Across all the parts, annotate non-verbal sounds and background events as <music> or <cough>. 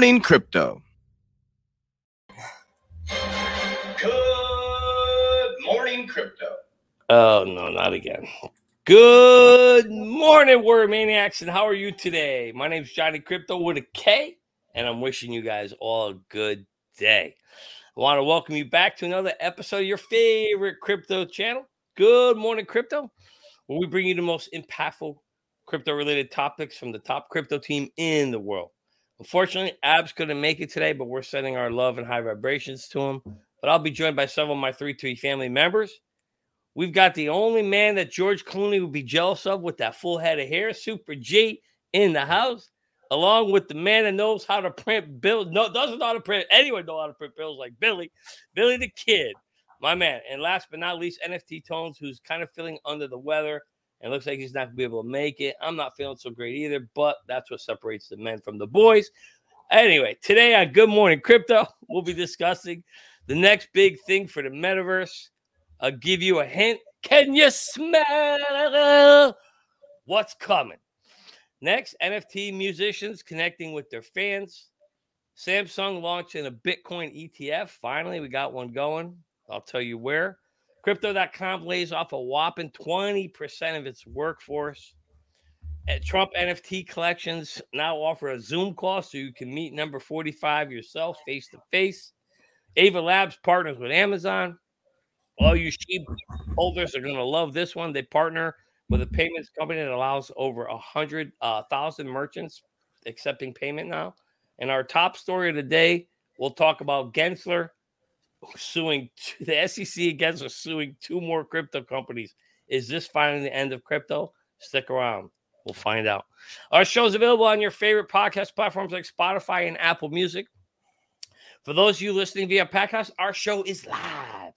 morning, crypto. Good morning, crypto. Oh, no, not again. Good morning, Word Maniacs, and how are you today? My name's Johnny Crypto with a K, and I'm wishing you guys all a good day. I want to welcome you back to another episode of your favorite crypto channel, Good Morning Crypto, where we bring you the most impactful crypto related topics from the top crypto team in the world. Unfortunately, Abs couldn't make it today, but we're sending our love and high vibrations to him. But I'll be joined by several of my 3 3 family members. We've got the only man that George Clooney would be jealous of with that full head of hair, Super G, in the house, along with the man that knows how to print bills. No, doesn't know how to print. Anyone know how to print bills like Billy, Billy the Kid, my man. And last but not least, NFT Tones, who's kind of feeling under the weather and looks like he's not gonna be able to make it. I'm not feeling so great either, but that's what separates the men from the boys. Anyway, today on Good Morning Crypto, <laughs> we'll be discussing the next big thing for the metaverse. I'll give you a hint. Can you smell what's coming? Next, NFT musicians connecting with their fans. Samsung launching a Bitcoin ETF. Finally, we got one going. I'll tell you where. Crypto.com lays off a whopping 20% of its workforce. At Trump NFT collections now offer a Zoom call so you can meet number 45 yourself face to face. Ava Labs partners with Amazon. All you sheep holders are going to love this one. They partner with a payments company that allows over a hundred uh, thousand merchants accepting payment now. And our top story of the day, we'll talk about Gensler suing <laughs> the SEC against us suing two more crypto companies. Is this finally the end of crypto? Stick around. We'll find out. Our show is available on your favorite podcast platforms like Spotify and Apple Music. For those of you listening via podcast, our show is live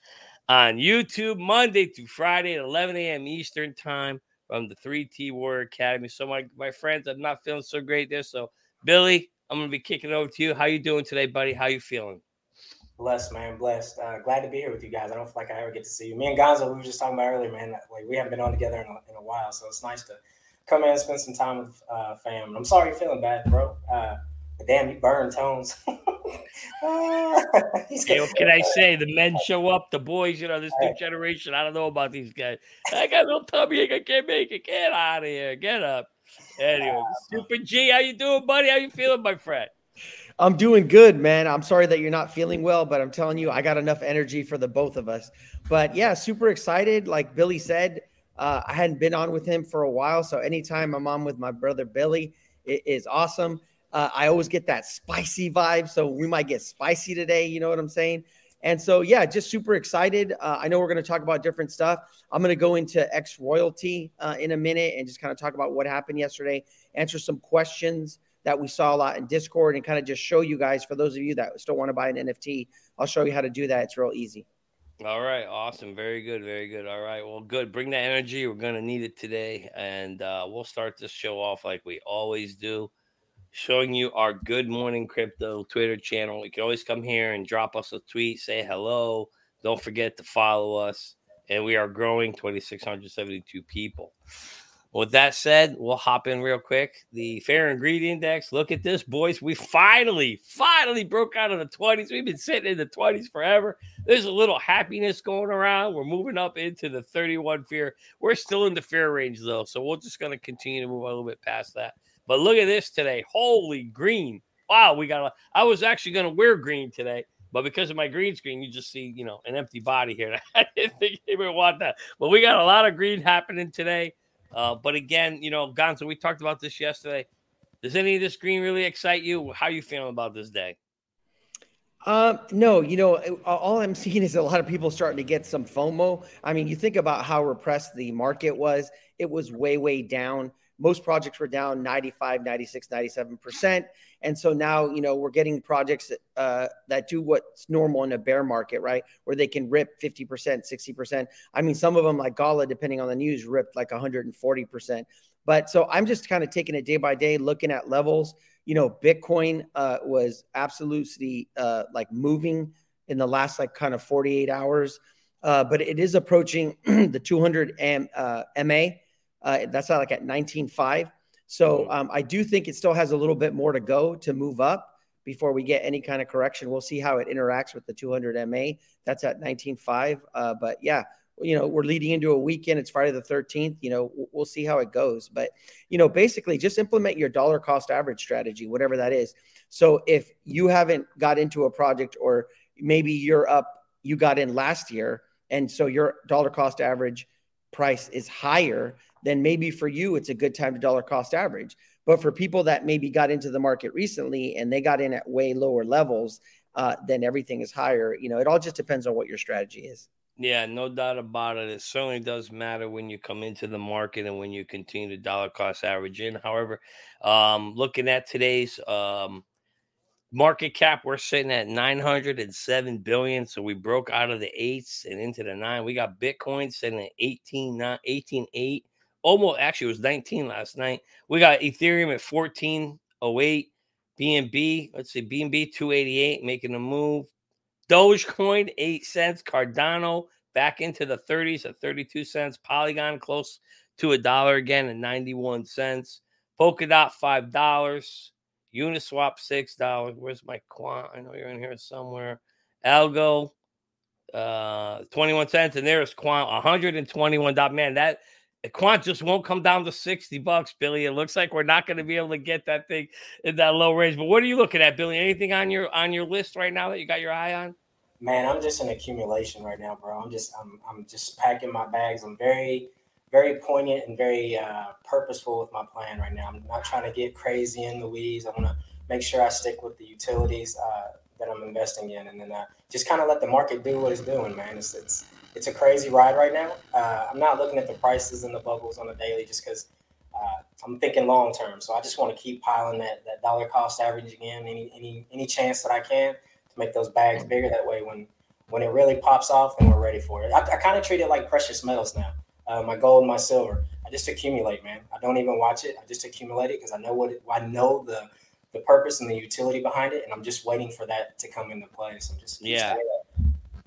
on YouTube Monday through Friday at 11 a.m. Eastern Time from the 3T Warrior Academy. So, my, my friends, I'm not feeling so great there. So, Billy, I'm going to be kicking over to you. How you doing today, buddy? How you feeling? Blessed, man. Blessed. Uh, glad to be here with you guys. I don't feel like I ever get to see you. Me and Gonzo, we were just talking about earlier, man. Like we haven't been on together in a, in a while, so it's nice to come in and spend some time with uh, fam. I'm sorry you're feeling bad, bro. Uh, but damn, you burn tones. <laughs> <laughs> hey, what can I say? The men show up, the boys, you know, this new generation. I don't know about these guys. I got no tummy. I can't make it. Get out of here. Get up. Anyway, Super G, how you doing, buddy? How you feeling, my friend? I'm doing good, man. I'm sorry that you're not feeling well, but I'm telling you, I got enough energy for the both of us. But yeah, super excited. Like Billy said, uh, I hadn't been on with him for a while. So anytime I'm on with my brother Billy, it is awesome. Uh, I always get that spicy vibe. So we might get spicy today. You know what I'm saying? And so, yeah, just super excited. Uh, I know we're going to talk about different stuff. I'm going to go into X royalty uh, in a minute and just kind of talk about what happened yesterday, answer some questions that we saw a lot in Discord and kind of just show you guys for those of you that still want to buy an NFT. I'll show you how to do that. It's real easy. All right, awesome, very good, very good. All right, well, good. Bring that energy. We're gonna need it today, and uh, we'll start this show off like we always do, showing you our Good Morning Crypto Twitter channel. You can always come here and drop us a tweet, say hello. Don't forget to follow us, and we are growing 2,672 people. With that said, we'll hop in real quick. The fear and greed index. Look at this, boys. We finally, finally broke out of the 20s. We've been sitting in the 20s forever. There's a little happiness going around. We're moving up into the 31 fear. We're still in the fear range though, so we're just going to continue to move a little bit past that. But look at this today. Holy green. Wow, we got a I was actually going to wear green today. But because of my green screen, you just see, you know, an empty body here. <laughs> I didn't think you would want that. But we got a lot of green happening today. Uh, but again, you know, Gonzo, we talked about this yesterday. Does any of this green really excite you? How are you feeling about this day? Uh, no, you know, all I'm <laughs> seeing is a lot of people starting to get some FOMO. I mean, you think about how repressed the market was, it was way, way down. Most projects were down 95, 96, 97%. And so now, you know, we're getting projects uh, that do what's normal in a bear market, right? Where they can rip 50%, 60%. I mean, some of them, like Gala, depending on the news, ripped like 140%. But so I'm just kind of taking it day by day, looking at levels. You know, Bitcoin uh, was absolutely uh, like moving in the last like kind of 48 hours. Uh, but it is approaching <clears throat> the 200 M, uh, MA. Uh, that's like at 19.5. So mm-hmm. um, I do think it still has a little bit more to go to move up. before we get any kind of correction. We'll see how it interacts with the 200 MA. That's at 19.5. Uh, but yeah, you know, we're leading into a weekend. It's Friday the 13th. You know, we'll see how it goes. But, you know, basically just implement your dollar cost average strategy, whatever that is. So if you haven't got into a project or maybe you're up, you got in last year, and so your dollar cost average price is higher, then maybe for you, it's a good time to dollar cost average. But for people that maybe got into the market recently and they got in at way lower levels, uh, then everything is higher. You know, it all just depends on what your strategy is. Yeah, no doubt about it. It certainly does matter when you come into the market and when you continue to dollar cost average in. However, um, looking at today's um, market cap, we're sitting at 907 billion. So we broke out of the eights and into the nine. We got Bitcoin sitting at 18, 18, 8. Almost actually, was 19 last night. We got Ethereum at 1408. BNB, let's see, BNB 288 making a move. Dogecoin, 8 cents. Cardano back into the 30s at 32 cents. Polygon close to a dollar again at 91 cents. Polkadot, $5. Uniswap, $6. Where's my quant? I know you're in here somewhere. Algo, uh, 21 cents. And there's quant, 121. Man, that Quant just won't come down to 60 bucks, Billy. It looks like we're not going to be able to get that thing in that low range. But what are you looking at, Billy? Anything on your on your list right now that you got your eye on? Man, I'm just in accumulation right now, bro. I'm just I'm I'm just packing my bags. I'm very very poignant and very uh, purposeful with my plan right now. I'm not trying to get crazy in the weeds. I want to make sure I stick with the utilities uh, that I'm investing in, and then uh, just kind of let the market do what it's doing, man. It's it's it's a crazy ride right now. Uh, I'm not looking at the prices and the bubbles on the daily just because uh, I'm thinking long term. So I just want to keep piling that that dollar cost average again. Any any any chance that I can to make those bags bigger. That way, when when it really pops off, then we're ready for it. I, I kind of treat it like precious metals now. Uh, my gold, my silver. I just accumulate, man. I don't even watch it. I just accumulate it because I know what it, I know the the purpose and the utility behind it, and I'm just waiting for that to come into play. So just yeah.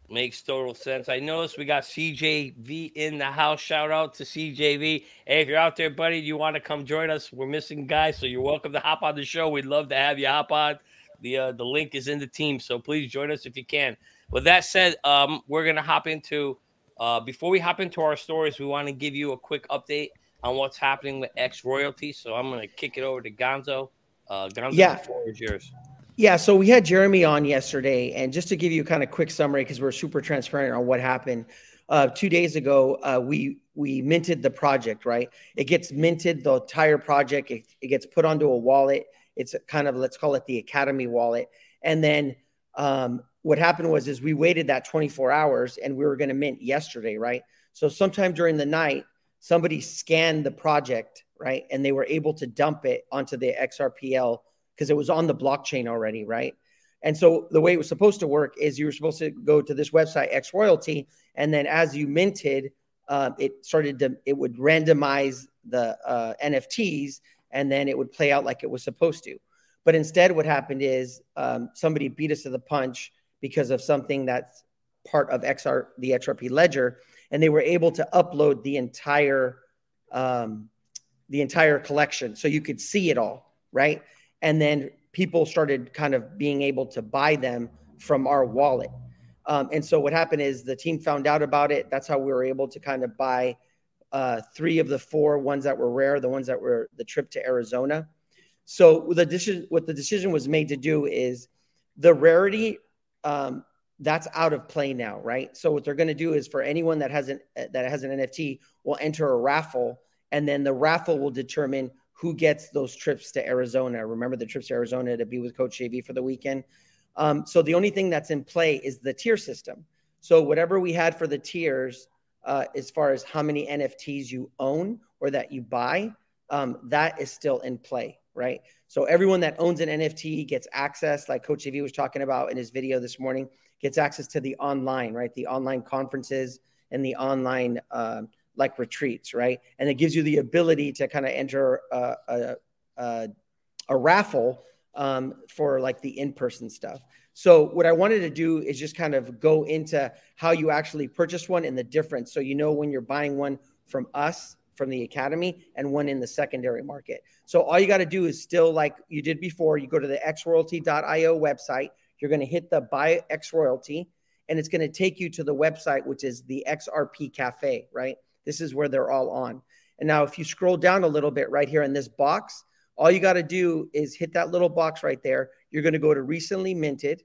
Makes total sense. I noticed we got CJV in the house. Shout out to CJV. Hey, if you're out there, buddy, you want to come join us? We're missing guys, so you're welcome to hop on the show. We'd love to have you hop on. The uh, the link is in the team, so please join us if you can. With that said, um, we're gonna hop into uh, before we hop into our stories. We want to give you a quick update on what's happening with X royalty. So I'm gonna kick it over to Gonzo. Uh, Gonzo, yeah. the floor is yours. Yeah, so we had Jeremy on yesterday, and just to give you kind of quick summary, because we're super transparent on what happened. Uh, two days ago, uh, we we minted the project. Right, it gets minted, the entire project. It, it gets put onto a wallet. It's kind of let's call it the Academy wallet, and then um, what happened was is we waited that 24 hours, and we were going to mint yesterday. Right, so sometime during the night, somebody scanned the project, right, and they were able to dump it onto the XRPL because it was on the blockchain already, right? And so the way it was supposed to work is you were supposed to go to this website X Royalty, and then as you minted, uh, it started to it would randomize the uh, NFTs, and then it would play out like it was supposed to. But instead, what happened is um, somebody beat us to the punch because of something that's part of XR the XRP ledger, and they were able to upload the entire um, the entire collection, so you could see it all, right? And then people started kind of being able to buy them from our wallet. Um, and so what happened is the team found out about it. That's how we were able to kind of buy uh, three of the four ones that were rare, the ones that were the trip to Arizona. So the decision, what the decision was made to do is the rarity um, that's out of play now, right? So what they're going to do is for anyone that has an that has an NFT, will enter a raffle, and then the raffle will determine who gets those trips to Arizona. Remember the trips to Arizona to be with Coach JV for the weekend. Um, so the only thing that's in play is the tier system. So whatever we had for the tiers, uh, as far as how many NFTs you own or that you buy, um, that is still in play, right? So everyone that owns an NFT gets access, like Coach JV was talking about in his video this morning, gets access to the online, right? The online conferences and the online uh, like retreats, right? And it gives you the ability to kind of enter a, a, a, a raffle um, for like the in person stuff. So, what I wanted to do is just kind of go into how you actually purchase one and the difference. So, you know, when you're buying one from us from the academy and one in the secondary market. So all you got to do is still like you did before, you go to the xroyalty.io website, you're going to hit the buy X royalty and it's going to take you to the website which is the XRP cafe, right? This is where they're all on. And now if you scroll down a little bit right here in this box, all you got to do is hit that little box right there. You're going to go to recently minted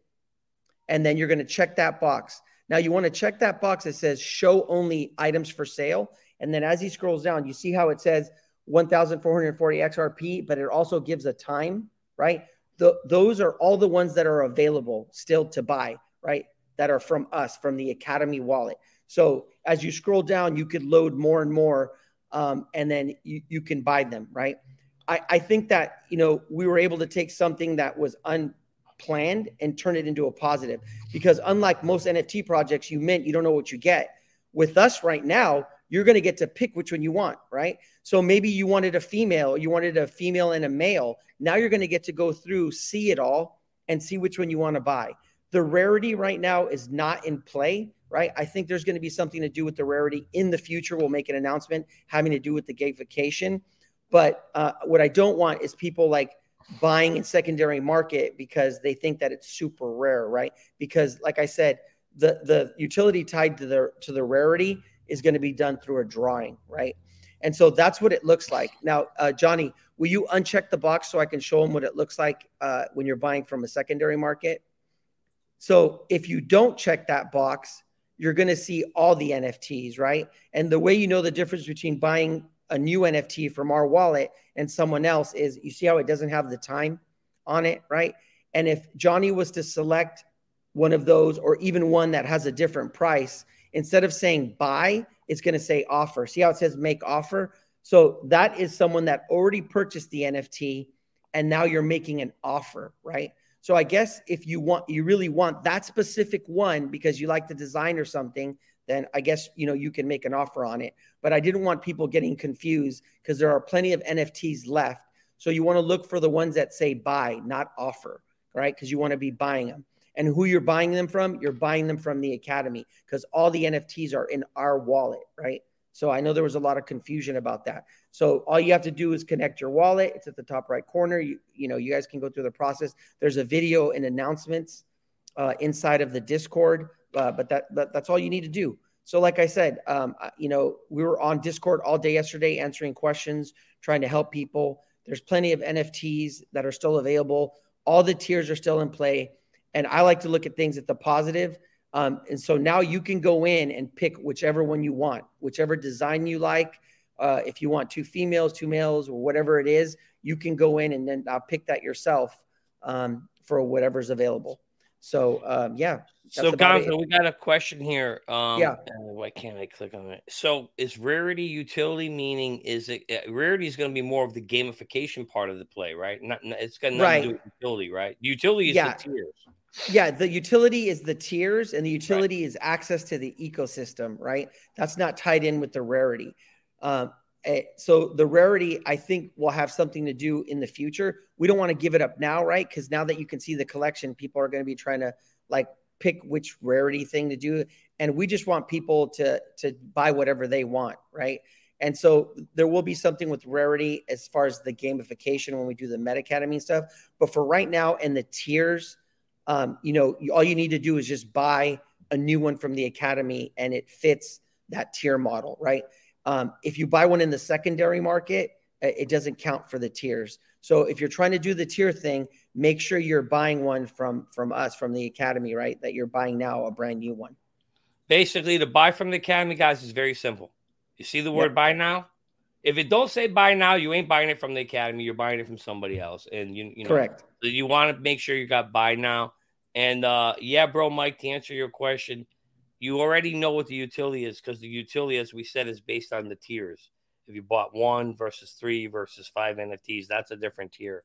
and then you're going to check that box. Now you want to check that box that says show only items for sale. And then as he scrolls down, you see how it says 1,440 XRP, but it also gives a time, right? The, those are all the ones that are available still to buy, right? That are from us, from the Academy wallet. So as you scroll down, you could load more and more, um, and then you, you can buy them, right? I, I think that, you know, we were able to take something that was unplanned and turn it into a positive. Because unlike most NFT projects, you mint, you don't know what you get. With us right now, you're going to get to pick which one you want, right? So maybe you wanted a female, you wanted a female and a male. Now you're going to get to go through, see it all, and see which one you want to buy. The rarity right now is not in play, right? I think there's going to be something to do with the rarity in the future. We'll make an announcement having to do with the gamification. But uh, what I don't want is people like buying in secondary market because they think that it's super rare, right? Because like I said, the the utility tied to the to the rarity is going to be done through a drawing, right? And so that's what it looks like. Now, uh, Johnny, will you uncheck the box so I can show them what it looks like uh, when you're buying from a secondary market? So if you don't check that box, you're going to see all the NFTs, right? And the way you know the difference between buying a new NFT from our wallet and someone else is you see how it doesn't have the time on it, right? And if Johnny was to select one of those or even one that has a different price, instead of saying buy, it's going to say offer. See how it says make offer? So that is someone that already purchased the NFT and now you're making an offer, right? So I guess if you want you really want that specific one because you like the design or something, then I guess you know you can make an offer on it. But I didn't want people getting confused because there are plenty of NFTs left. So you want to look for the ones that say buy, not offer, right? Because you want to be buying them. And who you're buying them from, you're buying them from the academy because all the NFTs are in our wallet, right? So I know there was a lot of confusion about that. So all you have to do is connect your wallet. It's at the top right corner. You you know you guys can go through the process. There's a video and announcements uh, inside of the Discord uh, but that, that, that's all you need to do. So, like I said, um, you know, we were on Discord all day yesterday answering questions, trying to help people. There's plenty of NFTs that are still available. All the tiers are still in play, and I like to look at things at the positive. Um, and so now you can go in and pick whichever one you want, whichever design you like. Uh, if you want two females, two males, or whatever it is, you can go in and then uh, pick that yourself um, for whatever's available. So um, yeah. So Gonzo, we got a question here. Um, yeah. why can't I click on it? So is rarity utility meaning is it uh, rarity is going to be more of the gamification part of the play, right? Not, it's got nothing right. to do with utility, right? Utility is yeah. the tiers. Yeah, the utility is the tiers, and the utility right. is access to the ecosystem, right? That's not tied in with the rarity. Um, Eh, so the rarity, I think, will have something to do in the future. We don't want to give it up now, right? Because now that you can see the collection, people are going to be trying to like pick which rarity thing to do, and we just want people to to buy whatever they want, right? And so there will be something with rarity as far as the gamification when we do the Meta Academy stuff. But for right now, and the tiers, um, you know, all you need to do is just buy a new one from the Academy, and it fits that tier model, right? Um, if you buy one in the secondary market, it doesn't count for the tiers. So if you're trying to do the tier thing, make sure you're buying one from from us from the academy, right? That you're buying now a brand new one. Basically, to buy from the academy, guys, is very simple. You see the word yep. buy now. If it don't say buy now, you ain't buying it from the academy. You're buying it from somebody else, and you you know correct. So you want to make sure you got buy now. And uh, yeah, bro, Mike, to answer your question, you already know what the utility is because the utility, as we said, is based on the tiers. If you bought one versus three versus five NFTs, that's a different tier.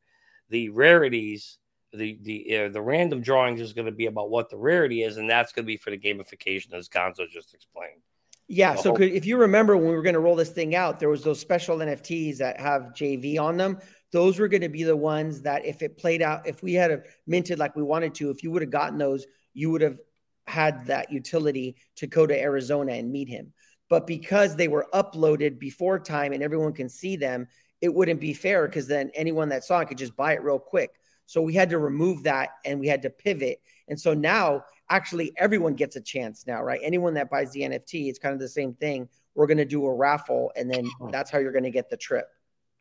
The rarities, the the uh, the random drawings is going to be about what the rarity is, and that's going to be for the gamification, as Gonzo just explained. Yeah. So, so could, if you remember when we were going to roll this thing out, there was those special NFTs that have JV on them. Those were going to be the ones that, if it played out, if we had a minted like we wanted to, if you would have gotten those, you would have had that utility to go to Arizona and meet him. But because they were uploaded before time and everyone can see them, it wouldn't be fair because then anyone that saw it could just buy it real quick. So we had to remove that and we had to pivot. And so now actually everyone gets a chance now, right? Anyone that buys the NFT, it's kind of the same thing. We're going to do a raffle and then that's how you're going to get the trip,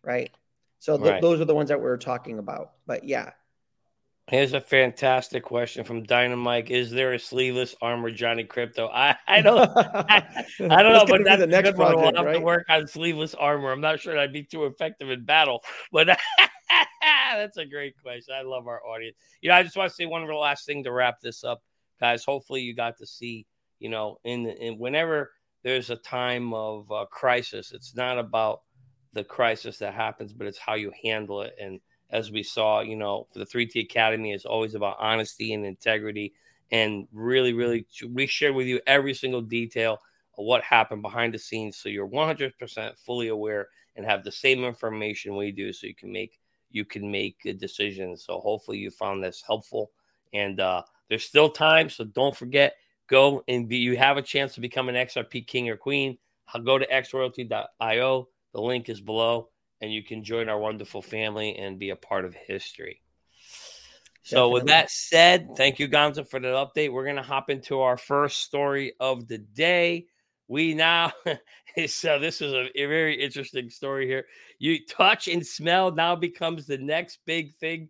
right? So th- Right. those are the ones that we are talking about. But yeah, Here's a fantastic question from Dynamite. Is there a sleeveless armor Johnny Crypto? <laughs> I, I don't I, don't know, but that's the next good one. We'll project, have to work on sleeveless armor. I'm not sure I'd be too effective in battle, but <laughs> that's a great question. I love our audience. You know, I just want to say one last thing to wrap this up, guys. Hopefully, you got to see, you know, in, in whenever there's a time of uh, crisis, it's not about the crisis that happens, but it's how you handle it. And as we saw, you know, for the 3T Academy is always about honesty and integrity. And really, really, we share with you every single detail of what happened behind the scenes. So you're 100% fully aware and have the same information we do. So you can make, you can make a decision. So hopefully you found this helpful and, uh, there's still time. So don't forget, go and be, you have a chance to become an XRP king or queen. Go to xroyalty.io. The link is below and you can join our wonderful family and be a part of history. So, with that said, thank you, Gonzo, for the update. We're going to hop into our first story of the day. We now, <laughs> so uh, this is a very interesting story here. You touch and smell now becomes the next big thing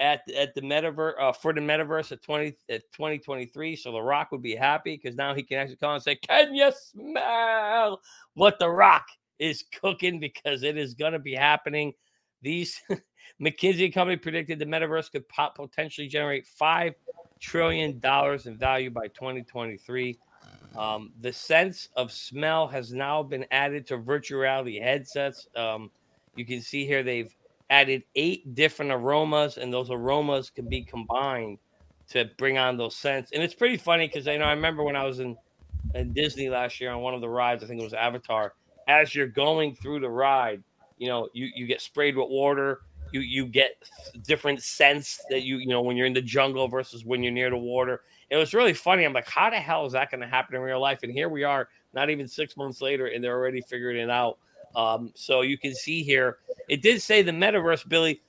at at the metaverse uh, for the metaverse at 20 at 2023 so the rock would be happy because now he can actually call and say can you smell what the rock is cooking? Because it is going to be happening. These <laughs> mckinsey company predicted the metaverse could pot- potentially generate five trillion dollars in value by 2023 um, the sense of smell has now been added to virtual reality headsets. Um, you can see here they've added eight different aromas, and those aromas can be combined to bring on those scents. And it's pretty funny because I know I remember when I was in, in Disney last year on one of the rides, I think it was Avatar. As you're going through the ride, you know, you, you get sprayed with water. You you get different scents that you you know when you're in the jungle versus when you're near the water. It was really funny. I'm like, how the hell is that going to happen in real life? And here we are, not even six months later, and they're already figuring it out. Um, so you can see here, it did say the metaverse, Billy,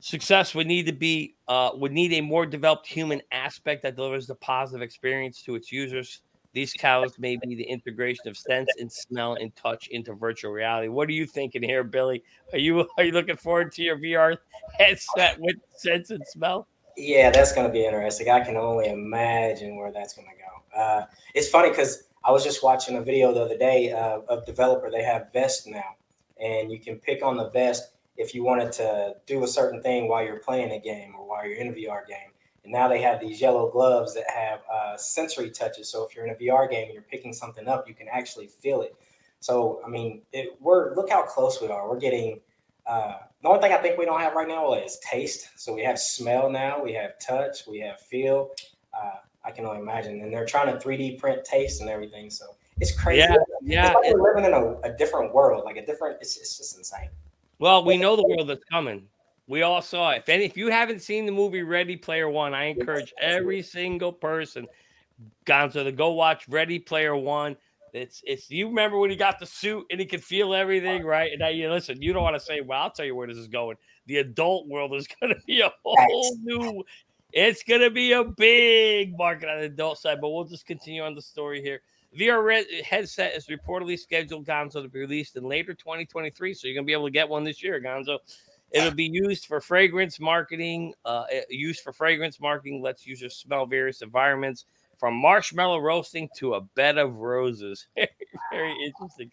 success would need to be uh, would need a more developed human aspect that delivers the positive experience to its users. These cows may be the integration of sense and smell and touch into virtual reality. What are you thinking here, Billy? Are you <laughs> are you looking forward to your VR headset with sense and smell? Yeah, that's going to be interesting. I can only imagine where that's going to go. Uh, it's funny because I was just watching a video the other day uh, of developer. They have vest now, and you can pick on the vest if you wanted to do a certain thing while you're playing a game or while you're in a VR game. And now they have these yellow gloves that have uh, sensory touches. So if you're in a VR game and you're picking something up, you can actually feel it. So I mean, it, we're look how close we are. We're getting. Uh, the only thing I think we don't have right now is taste. So we have smell now, we have touch, we have feel. Uh, I can only imagine, and they're trying to 3D print taste and everything. So it's crazy. Yeah, yeah. It's like we're living in a, a different world, like a different. It's, it's just insane. Well, we know the world that's coming. We all saw it. If any, if you haven't seen the movie Ready Player One, I encourage every single person, Gonzo, to go watch Ready Player One. It's it's you remember when he got the suit and he could feel everything, right? And now you listen, you don't want to say, well, I'll tell you where this is going. The adult world is gonna be a whole new it's gonna be a big market on the adult side, but we'll just continue on the story here. VR headset is reportedly scheduled, Gonzo, to be released in later 2023. So you're gonna be able to get one this year, Gonzo. It'll be used for fragrance marketing. Uh, used for fragrance marketing lets users smell various environments, from marshmallow roasting to a bed of roses. <laughs> very interesting.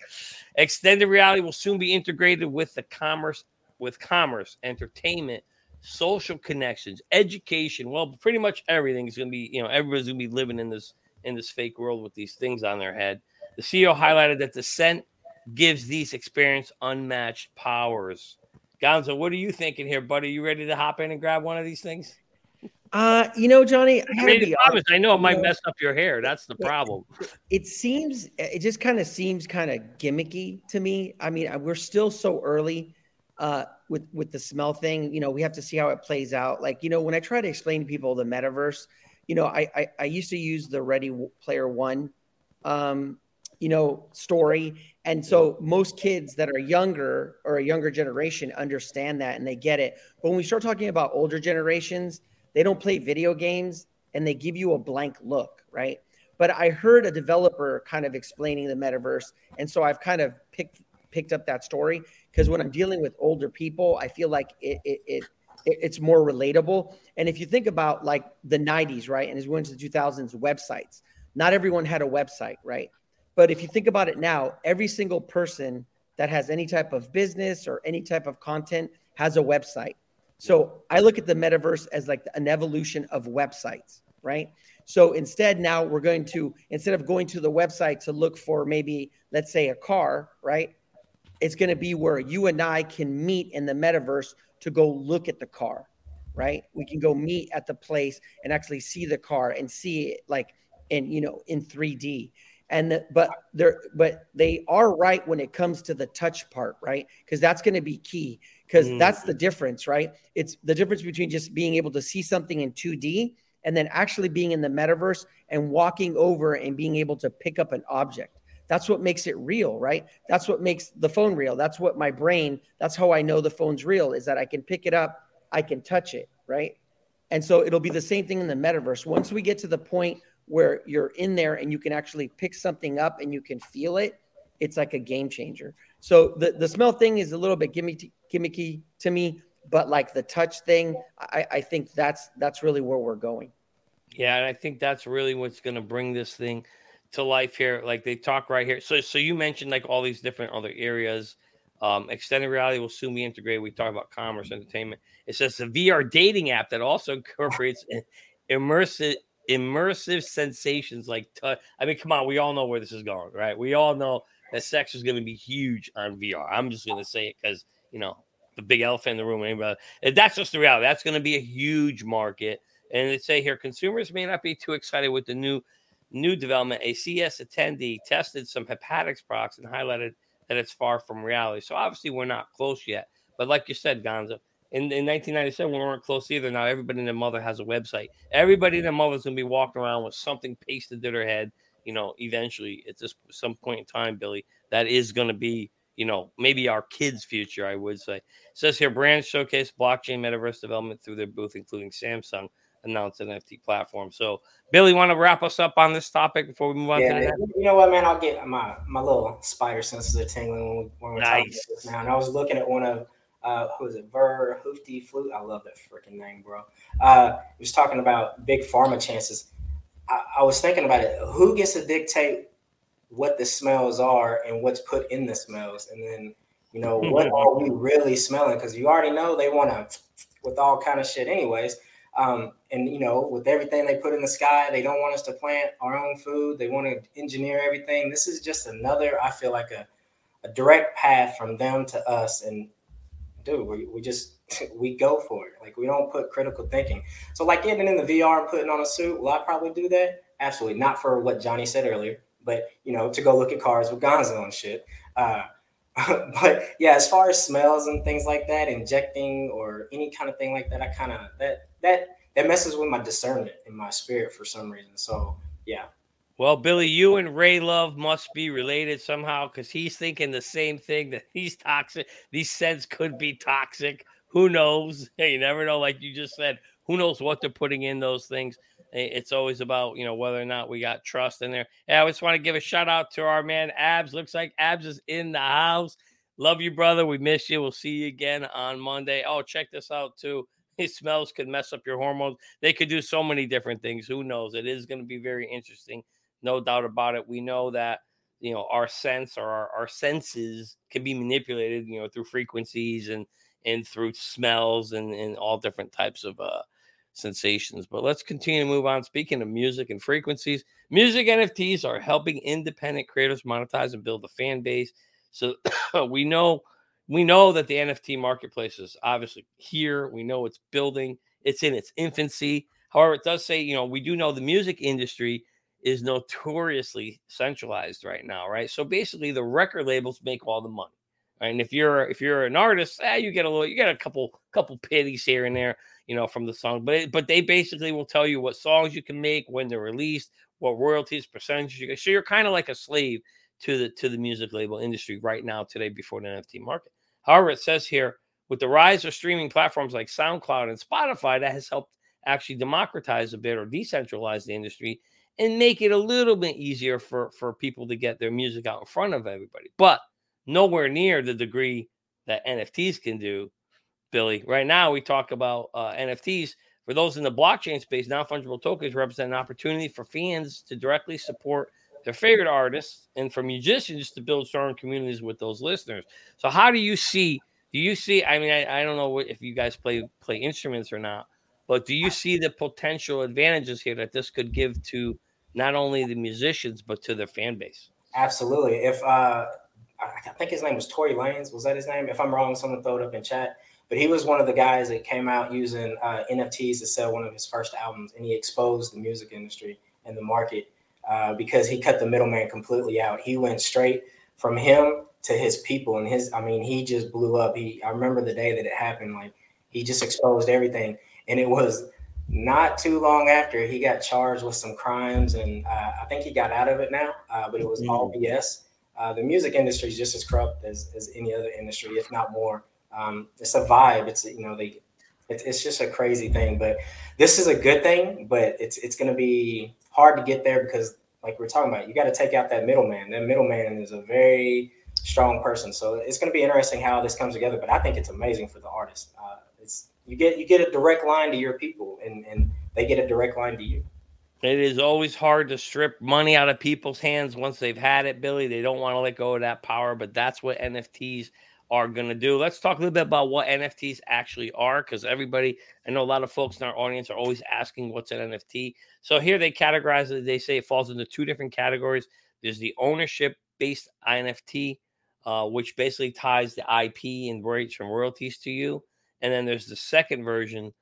Extended reality will soon be integrated with the commerce, with commerce, entertainment, social connections, education. Well, pretty much everything is going to be, you know, everybody's going to be living in this in this fake world with these things on their head. The CEO highlighted that the scent gives these experience unmatched powers. Gonzo, what are you thinking here, buddy? You ready to hop in and grab one of these things? Uh, you know, Johnny, I, I, mean, honest, I know it might know- mess up your hair. That's the problem. it seems it just kind of seems kind of gimmicky to me. I mean, we're still so early uh, with with the smell thing. You know, we have to see how it plays out. Like, you know, when I try to explain to people the metaverse, you know, I I, I used to use the Ready Player One, um, you know, story. And so most kids that are younger or a younger generation understand that and they get it. But when we start talking about older generations, they don't play video games and they give you a blank look, right? But I heard a developer kind of explaining the metaverse, and so I've kind of picked picked up that story because when I'm dealing with older people, I feel like it, it, it it's more relatable. And if you think about like the 90s, right, and as we went to the 2000s, websites, not everyone had a website, right? But if you think about it now, every single person that has any type of business or any type of content has a website. So I look at the metaverse as like an evolution of websites, right? So instead, now we're going to, instead of going to the website to look for maybe, let's say, a car, right? It's going to be where you and I can meet in the metaverse to go look at the car, right? We can go meet at the place and actually see the car and see it like in, you know, in 3D and the, but they're but they are right when it comes to the touch part right because that's going to be key because mm. that's the difference right it's the difference between just being able to see something in 2d and then actually being in the metaverse and walking over and being able to pick up an object that's what makes it real right that's what makes the phone real that's what my brain that's how i know the phone's real is that i can pick it up i can touch it right and so it'll be the same thing in the metaverse once we get to the point where you're in there and you can actually pick something up and you can feel it, it's like a game changer. So the, the smell thing is a little bit gimmicky, gimmicky to me, but like the touch thing, I, I think that's that's really where we're going. Yeah, and I think that's really what's going to bring this thing to life here. Like they talk right here. So so you mentioned like all these different other areas. Um, extended reality will soon be integrated. We talk about commerce, entertainment. It says a VR dating app that also <laughs> incorporates immersive immersive sensations like t- I mean, come on, we all know where this is going, right? We all know that sex is going to be huge on VR. I'm just going to say it because you know the big elephant in the room. Anybody, that's just the reality. That's going to be a huge market. And they say here, consumers may not be too excited with the new new development. A CES attendee tested some haptics products and highlighted that it's far from reality. So obviously, we're not close yet. But like you said, Gonzo, in, in 1997 we weren't close either. Now everybody and their mother has a website. Everybody and their mother's gonna be walking around with something pasted to their head. You know, eventually at this some point in time, Billy, that is gonna be you know maybe our kids' future. I would say. It says here, brands showcase blockchain metaverse development through their booth, including Samsung announced an NFT platform. So, Billy, want to wrap us up on this topic before we move on yeah, to the next? You know what, man? I'll get my my little spider senses are tingling when, we, when we're nice. talking about this now. And I was looking at one of uh, who is it? Ver Hoofty Flute. I love that freaking name, bro. Uh, he was talking about big pharma chances. I, I was thinking about it. Who gets to dictate what the smells are and what's put in the smells, and then you know what <laughs> are we really smelling? Because you already know they want to with all kind of shit, anyways. Um, and you know, with everything they put in the sky, they don't want us to plant our own food. They want to engineer everything. This is just another. I feel like a, a direct path from them to us, and dude, we, we just <laughs> we go for it. Like we don't put critical thinking. So like getting in the VR and putting on a suit, will I probably do that? Absolutely not for what Johnny said earlier, but you know, to go look at cars with Gonzo and shit. Uh, <laughs> but yeah, as far as smells and things like that, injecting or any kind of thing like that, I kind of that that that messes with my discernment and my spirit for some reason. So yeah, well, Billy, you and Ray Love must be related somehow because he's thinking the same thing that these toxic. These scents could be toxic. Who knows? <laughs> You never know. Like you just said, who knows what they're putting in those things? It's always about you know whether or not we got trust in there. And I just want to give a shout out to our man Abs. Looks like Abs is in the house. Love you, brother. We miss you. We'll see you again on Monday. Oh, check this out too. <laughs> His smells could mess up your hormones. They could do so many different things. Who knows? It is going to be very interesting no doubt about it. We know that you know our sense or our, our senses can be manipulated, you know, through frequencies and and through smells and and all different types of uh sensations. But let's continue to move on. Speaking of music and frequencies, music NFTs are helping independent creators monetize and build a fan base. So <coughs> we know we know that the NFT marketplace is obviously here. We know it's building. It's in its infancy. However, it does say, you know, we do know the music industry is notoriously centralized right now, right? So basically, the record labels make all the money. And if you're if you're an artist, eh, you get a little, you get a couple couple pennies here and there, you know, from the song. But it, but they basically will tell you what songs you can make, when they're released, what royalties, percentages you get. So you're kind of like a slave to the to the music label industry right now today before the NFT market. However, it says here with the rise of streaming platforms like SoundCloud and Spotify, that has helped actually democratize a bit or decentralize the industry and make it a little bit easier for for people to get their music out in front of everybody. But nowhere near the degree that NFTs can do, Billy. Right now, we talk about uh, NFTs. For those in the blockchain space, non fungible tokens represent an opportunity for fans to directly support their favorite artists and for musicians to build strong communities with those listeners. So, how do you see? Do you see? I mean, I, I don't know if you guys play play instruments or not, but do you see the potential advantages here that this could give to not only the musicians but to their fan base? Absolutely. If uh, I think his name was Tory Lanez, was that his name? If I'm wrong, someone throw it up in chat. But he was one of the guys that came out using uh, NFTs to sell one of his first albums, and he exposed the music industry and the market uh, because he cut the middleman completely out. He went straight from him to his people, and his. I mean, he just blew up. He. I remember the day that it happened. Like he just exposed everything, and it was not too long after he got charged with some crimes, and uh, I think he got out of it now. Uh, but it was all mm. BS. Uh, the music industry is just as corrupt as, as any other industry, if not more. Um, it's a vibe. It's you know they, it's, it's just a crazy thing. But this is a good thing. But it's it's going to be hard to get there because like we're talking about, you got to take out that middleman. That middleman is a very strong person. So it's going to be interesting how this comes together. But I think it's amazing for the artist. Uh, it's you get you get a direct line to your people, and and they get a direct line to you. It is always hard to strip money out of people's hands once they've had it, Billy. They don't want to let go of that power, but that's what NFTs are going to do. Let's talk a little bit about what NFTs actually are because everybody, I know a lot of folks in our audience are always asking what's an NFT. So here they categorize it, they say it falls into two different categories. There's the ownership based NFT, uh, which basically ties the IP and rights from royalties to you. And then there's the second version,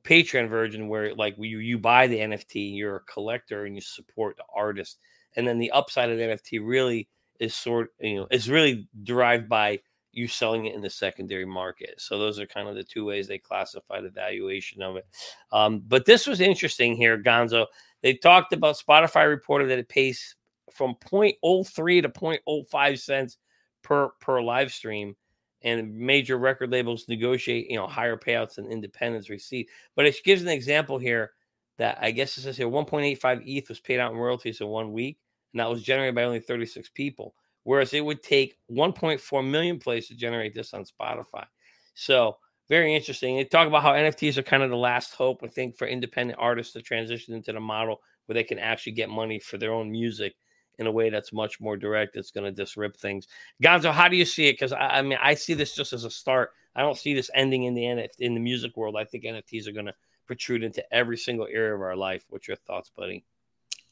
Patreon version where like you you buy the NFT, you're a collector and you support the artist. And then the upside of the NFT really is sort you know is really derived by you selling it in the secondary market. So those are kind of the two ways they classify the valuation of it. Um, but this was interesting here, Gonzo. They talked about Spotify reported that it pays from 0.03 to 0.05 cents per per live stream and major record labels negotiate, you know, higher payouts than independents receive. But it gives an example here that I guess it says here 1.85 ETH was paid out in royalties in one week, and that was generated by only 36 people. Whereas it would take 1.4 million plays to generate this on Spotify. So very interesting. They talk about how NFTs are kind of the last hope, I think, for independent artists to transition into the model where they can actually get money for their own music in a way that's much more direct. It's going to disrupt things. Gonzo, how do you see it? Because I, I, mean, I see this just as a start. I don't see this ending in the NFT, in the music world. I think NFTs are going to protrude into every single area of our life. What's your thoughts, buddy?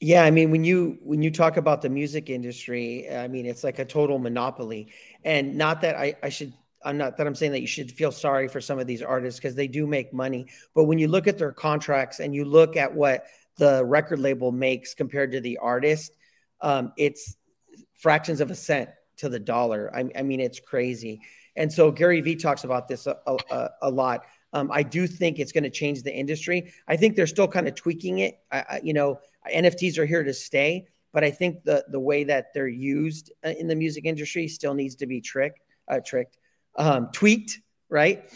Yeah, I mean, when you when you talk about the music industry, I mean, it's like a total monopoly. And not that I, I should I'm not that I'm saying that you should feel sorry for some of these artists because they do make money. But when you look at their contracts and you look at what the record label makes compared to the artist, um, it's fractions of a cent to the dollar. I, I, mean, it's crazy. And so Gary Vee talks about this a, a, a lot. Um, I do think it's going to change the industry. I think they're still kind of tweaking it. I, I, you know, NFTs are here to stay, but I think the the way that they're used uh, in the music industry still needs to be tricked, uh, tricked, um, tweaked, right?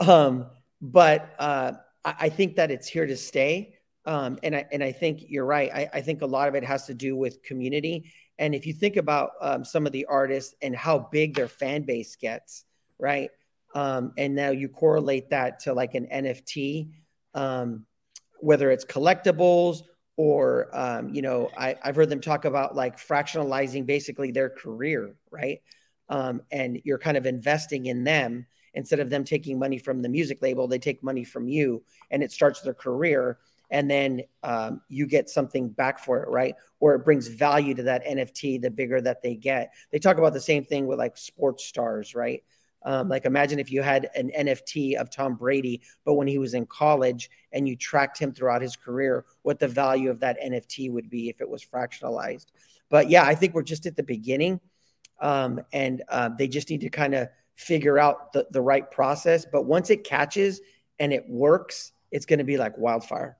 Um, but uh, I, I think that it's here to stay. Um, and I and I think you're right. I, I, think a lot of it has to do with community. And if you think about um, some of the artists and how big their fan base gets, right? Um, and now you correlate that to like an NFT, um, whether it's collectibles or um, you know, I, have heard them talk about like fractionalizing basically their career, right? Um, and you're kind of investing in them instead of them taking money from the music label, they take money from you, and it starts their career and then um, you get something back for it, right? Or it brings value to that NFT the bigger that they get. They talk about the same thing with like sports stars, right? Um, like imagine if you had an NFT of Tom Brady, but when he was in college and you tracked him throughout his career, what the value of that NFT would be if it was fractionalized. But yeah, I think we're just at the beginning, um, and uh, they just need to kind of figure out the, the right process. But once it catches and it works, it's going to be like wildfire.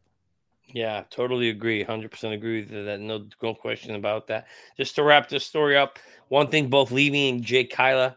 Yeah, totally agree. 100% agree with that. No, no question about that. Just to wrap this story up, one thing both Levy and Jay Kyla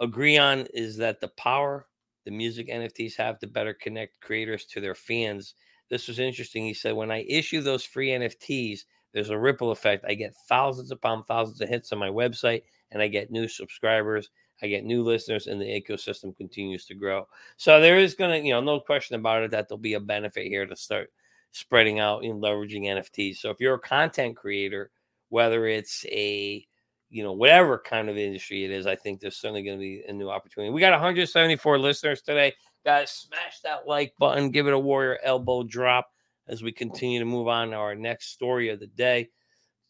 agree on is that the power the music NFTs have to better connect creators to their fans. This was interesting. He said, when I issue those free NFTs, there's a ripple effect. I get thousands upon thousands of hits on my website, and I get new subscribers. I get new listeners, and the ecosystem continues to grow. So there is going to, you know, no question about it that there'll be a benefit here to start spreading out and leveraging NFTs. So if you're a content creator, whether it's a you know whatever kind of industry it is, I think there's certainly going to be a new opportunity. We got 174 listeners today, guys. Smash that like button, give it a warrior elbow drop as we continue to move on to our next story of the day.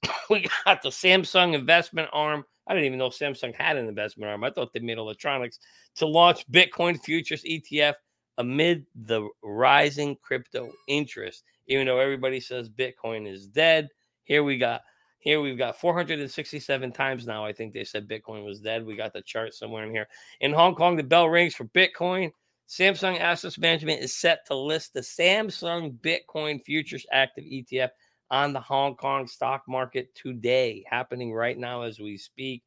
<coughs> we got the Samsung investment arm. I didn't even know Samsung had an investment arm. I thought they made electronics to launch Bitcoin futures ETF amid the rising crypto interest. Even though everybody says Bitcoin is dead, here we got here we've got 467 times now. I think they said Bitcoin was dead. We got the chart somewhere in here. In Hong Kong, the bell rings for Bitcoin. Samsung Asset Management is set to list the Samsung Bitcoin Futures Active ETF on the Hong Kong stock market today, happening right now as we speak.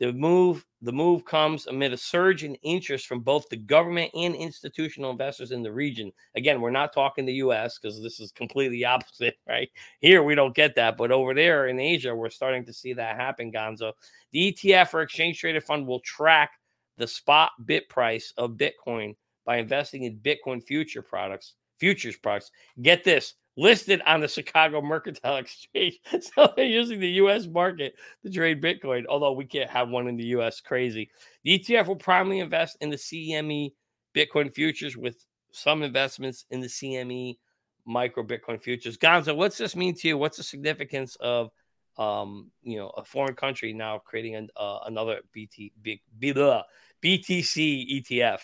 The move, the move comes amid a surge in interest from both the government and institutional investors in the region. Again, we're not talking the US because this is completely <laughs> opposite, right? Here we don't get that, but over there in Asia, we're starting to see that happen, Gonzo. The ETF or exchange traded fund will track the spot bit price of Bitcoin by investing in Bitcoin future products, futures products. Get this listed on the Chicago Mercantile <laughs> Exchange. So they're using the US market to trade Bitcoin, although we can't have one in the US. Crazy. The ETF will primarily invest in the CME Bitcoin futures with some investments in the CME micro Bitcoin futures. Gonzo, what's this mean to you? What's the significance of um, you know, a foreign country now creating an, uh, another BT, B, B, BTC ETF?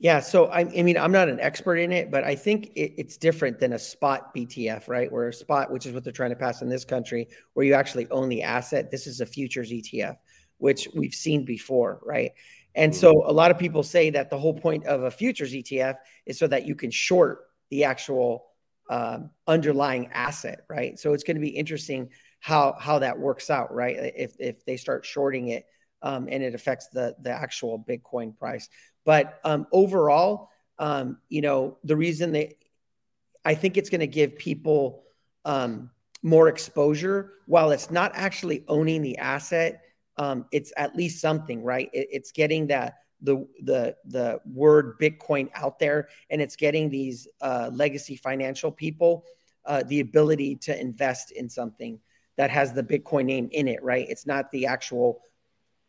Yeah, so I, I, mean, I'm not an expert in it, but I think it, it's different than a spot BTF, right? Where a spot, which is what they're trying to pass in this country, where you actually own the asset. This is a futures ETF, which we've seen before, right? And so mm-hmm. a lot of people say that the whole point of a futures ETF is so that you can short the actual um, underlying asset, right? So it's going to be interesting how how that works out, right? If if they start shorting it um, and it affects the the actual Bitcoin price. But um, overall, um, you know, the reason they, I think it's going to give people um, more exposure while it's not actually owning the asset. Um, it's at least something, right? It, it's getting that the the the word Bitcoin out there, and it's getting these uh, legacy financial people uh, the ability to invest in something that has the Bitcoin name in it, right? It's not the actual.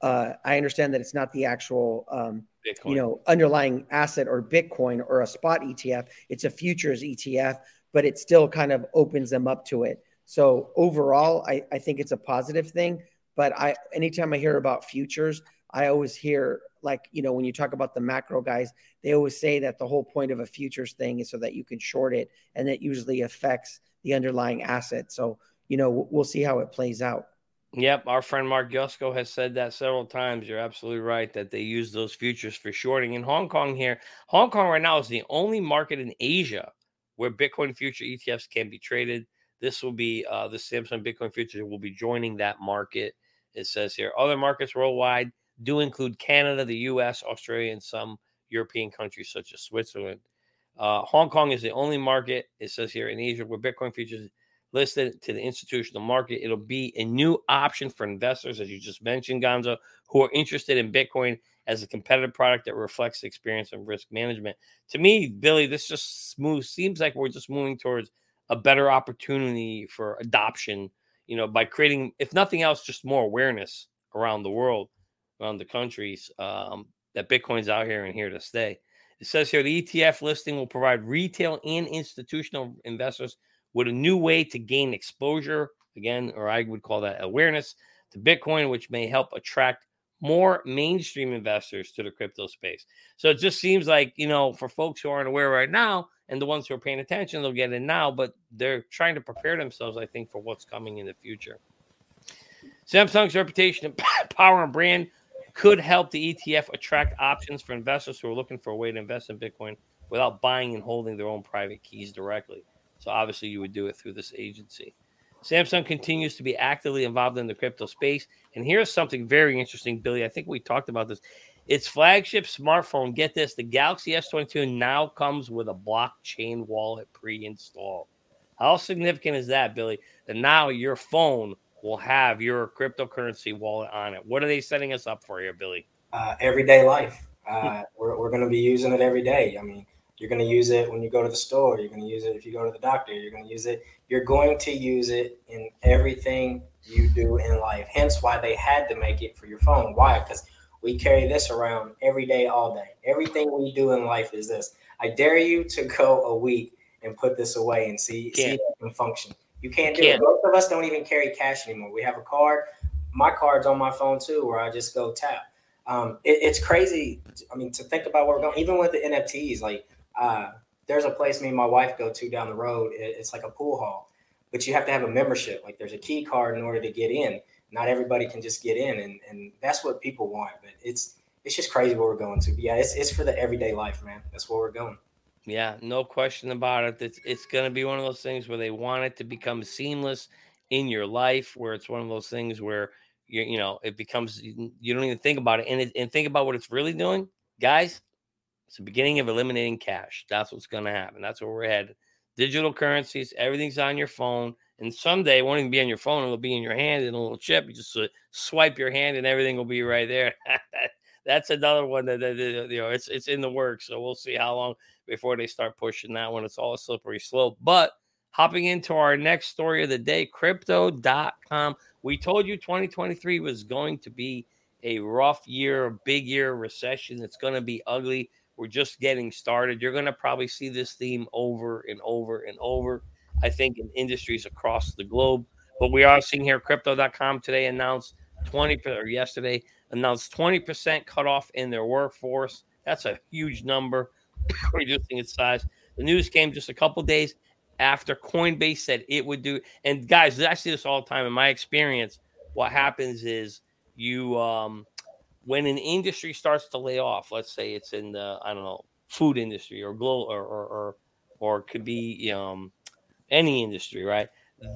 Uh, I understand that it's not the actual um, Bitcoin. you know underlying asset or Bitcoin or a spot ETF. It's a futures ETF, but it still kind of opens them up to it. So overall, I, I think it's a positive thing. But I anytime I hear about futures, I always hear like you know when you talk about the macro guys, they always say that the whole point of a futures thing is so that you can short it, and that usually affects the underlying asset. So you know we'll see how it plays out. Yep, our friend Mark Yusko has said that several times. You're absolutely right that they use those futures for shorting. In Hong Kong, here, Hong Kong right now is the only market in Asia where Bitcoin future ETFs can be traded. This will be uh, the Samsung Bitcoin futures will be joining that market. It says here other markets worldwide do include Canada, the U.S., Australia, and some European countries such as Switzerland. Uh, Hong Kong is the only market. It says here in Asia where Bitcoin futures listed to the institutional market. It'll be a new option for investors, as you just mentioned, Gonzo, who are interested in Bitcoin as a competitive product that reflects experience and risk management. To me, Billy, this just moves seems like we're just moving towards a better opportunity for adoption, you know, by creating, if nothing else, just more awareness around the world, around the countries, um, that Bitcoin's out here and here to stay. It says here the ETF listing will provide retail and institutional investors with a new way to gain exposure, again, or I would call that awareness to Bitcoin, which may help attract more mainstream investors to the crypto space. So it just seems like, you know, for folks who aren't aware right now and the ones who are paying attention, they'll get in now, but they're trying to prepare themselves, I think, for what's coming in the future. Samsung's reputation and <laughs> power and brand could help the ETF attract options for investors who are looking for a way to invest in Bitcoin without buying and holding their own private keys directly. So obviously, you would do it through this agency. Samsung continues to be actively involved in the crypto space. And here's something very interesting, Billy. I think we talked about this. Its flagship smartphone, get this, the Galaxy S22 now comes with a blockchain wallet pre installed. How significant is that, Billy? That now your phone will have your cryptocurrency wallet on it. What are they setting us up for here, Billy? Uh, everyday life. Uh, we're we're going to be using it every day. I mean, you're going to use it when you go to the store. You're going to use it if you go to the doctor. You're going to use it. You're going to use it in everything you do in life. Hence why they had to make it for your phone. Why? Because we carry this around every day, all day. Everything we do in life is this. I dare you to go a week and put this away and see, see it can function. You can't do can't. it. Most of us don't even carry cash anymore. We have a card. My card's on my phone too, where I just go tap. Um, it, it's crazy. I mean, to think about where we're going, even with the NFTs, like uh, there's a place me and my wife go to down the road. It's like a pool hall, but you have to have a membership. Like there's a key card in order to get in. Not everybody can just get in, and and that's what people want. But it's it's just crazy where we're going to. But yeah, it's it's for the everyday life, man. That's where we're going. Yeah, no question about it. It's it's going to be one of those things where they want it to become seamless in your life, where it's one of those things where you you know it becomes you don't even think about it, and it, and think about what it's really doing, guys. It's the beginning of eliminating cash. That's what's going to happen. That's where we're headed. Digital currencies, everything's on your phone. And someday it won't even be on your phone. It'll be in your hand in a little chip. You just uh, swipe your hand and everything will be right there. <laughs> That's another one that, that, that, you know it's it's in the works. So we'll see how long before they start pushing that one. It's all a slippery slope. But hopping into our next story of the day, crypto.com. We told you 2023 was going to be a rough year, a big year, recession. It's going to be ugly. We're just getting started. You're going to probably see this theme over and over and over, I think, in industries across the globe. But we are seeing here crypto.com today announced 20 or yesterday announced 20% cutoff in their workforce. That's a huge number, <coughs> reducing its size. The news came just a couple days after Coinbase said it would do. And guys, I see this all the time. In my experience, what happens is you um, when an industry starts to lay off, let's say it's in the I don't know food industry or global or or or, or could be um, any industry, right?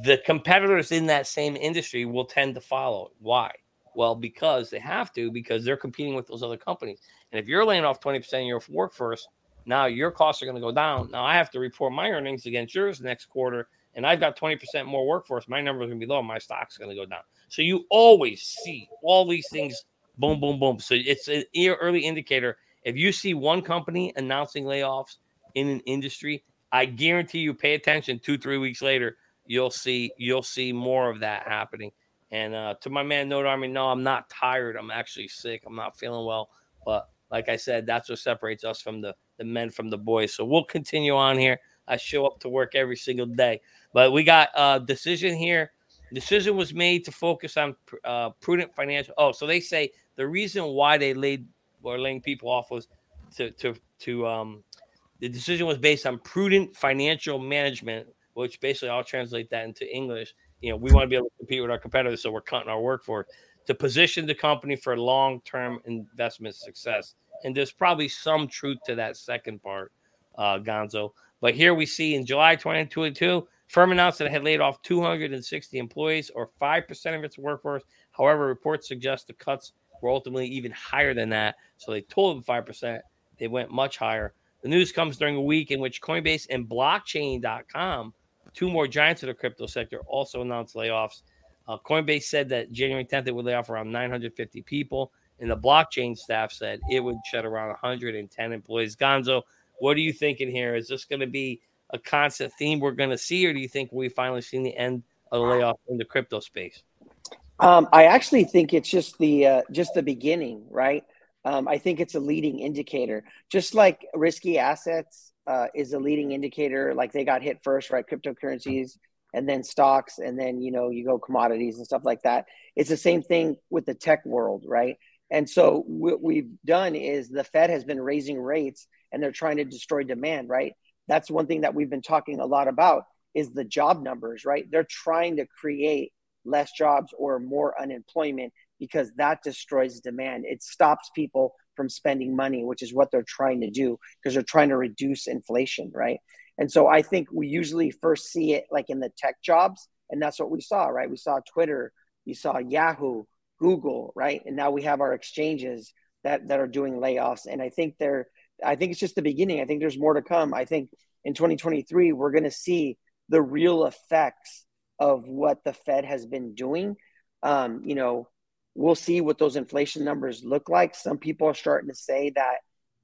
The competitors in that same industry will tend to follow. Why? Well, because they have to, because they're competing with those other companies. And if you're laying off 20% of your workforce, now your costs are going to go down. Now I have to report my earnings against yours next quarter, and I've got 20% more workforce. My number is going to be low. My stock's going to go down. So you always see all these things boom, boom, boom. So it's an early indicator. If you see one company announcing layoffs in an industry, I guarantee you pay attention two, three weeks later, you'll see you'll see more of that happening. And uh, to my man, Note Army, no, I'm not tired. I'm actually sick. I'm not feeling well. But like I said, that's what separates us from the, the men from the boys. So we'll continue on here. I show up to work every single day. But we got a decision here. Decision was made to focus on uh, prudent financial. Oh, so they say the reason why they laid or laying people off was to to to um the decision was based on prudent financial management, which basically I'll translate that into English. You know, we want to be able to compete with our competitors, so we're cutting our workforce to position the company for long-term investment success. And there's probably some truth to that second part, uh, Gonzo. But here we see in July 2022, firm announced that it had laid off 260 employees, or five percent of its workforce. However, reports suggest the cuts were ultimately even higher than that. So they told them 5%. They went much higher. The news comes during a week in which Coinbase and blockchain.com, two more giants of the crypto sector, also announced layoffs. Uh, Coinbase said that January 10th it would lay off around 950 people, and the blockchain staff said it would shed around 110 employees. Gonzo, what are you thinking here? Is this going to be a constant theme we're going to see, or do you think we finally seen the end of the layoff in the crypto space? Um, I actually think it's just the uh, just the beginning, right? Um, I think it's a leading indicator, just like risky assets uh, is a leading indicator. Like they got hit first, right? Cryptocurrencies, and then stocks, and then you know you go commodities and stuff like that. It's the same thing with the tech world, right? And so what we've done is the Fed has been raising rates, and they're trying to destroy demand, right? That's one thing that we've been talking a lot about is the job numbers, right? They're trying to create less jobs or more unemployment because that destroys demand. It stops people from spending money, which is what they're trying to do because they're trying to reduce inflation, right? And so I think we usually first see it like in the tech jobs, and that's what we saw, right? We saw Twitter, we saw Yahoo, Google, right? And now we have our exchanges that that are doing layoffs. And I think they're I think it's just the beginning. I think there's more to come. I think in 2023 we're going to see the real effects of what the Fed has been doing. Um, you know, we'll see what those inflation numbers look like. Some people are starting to say that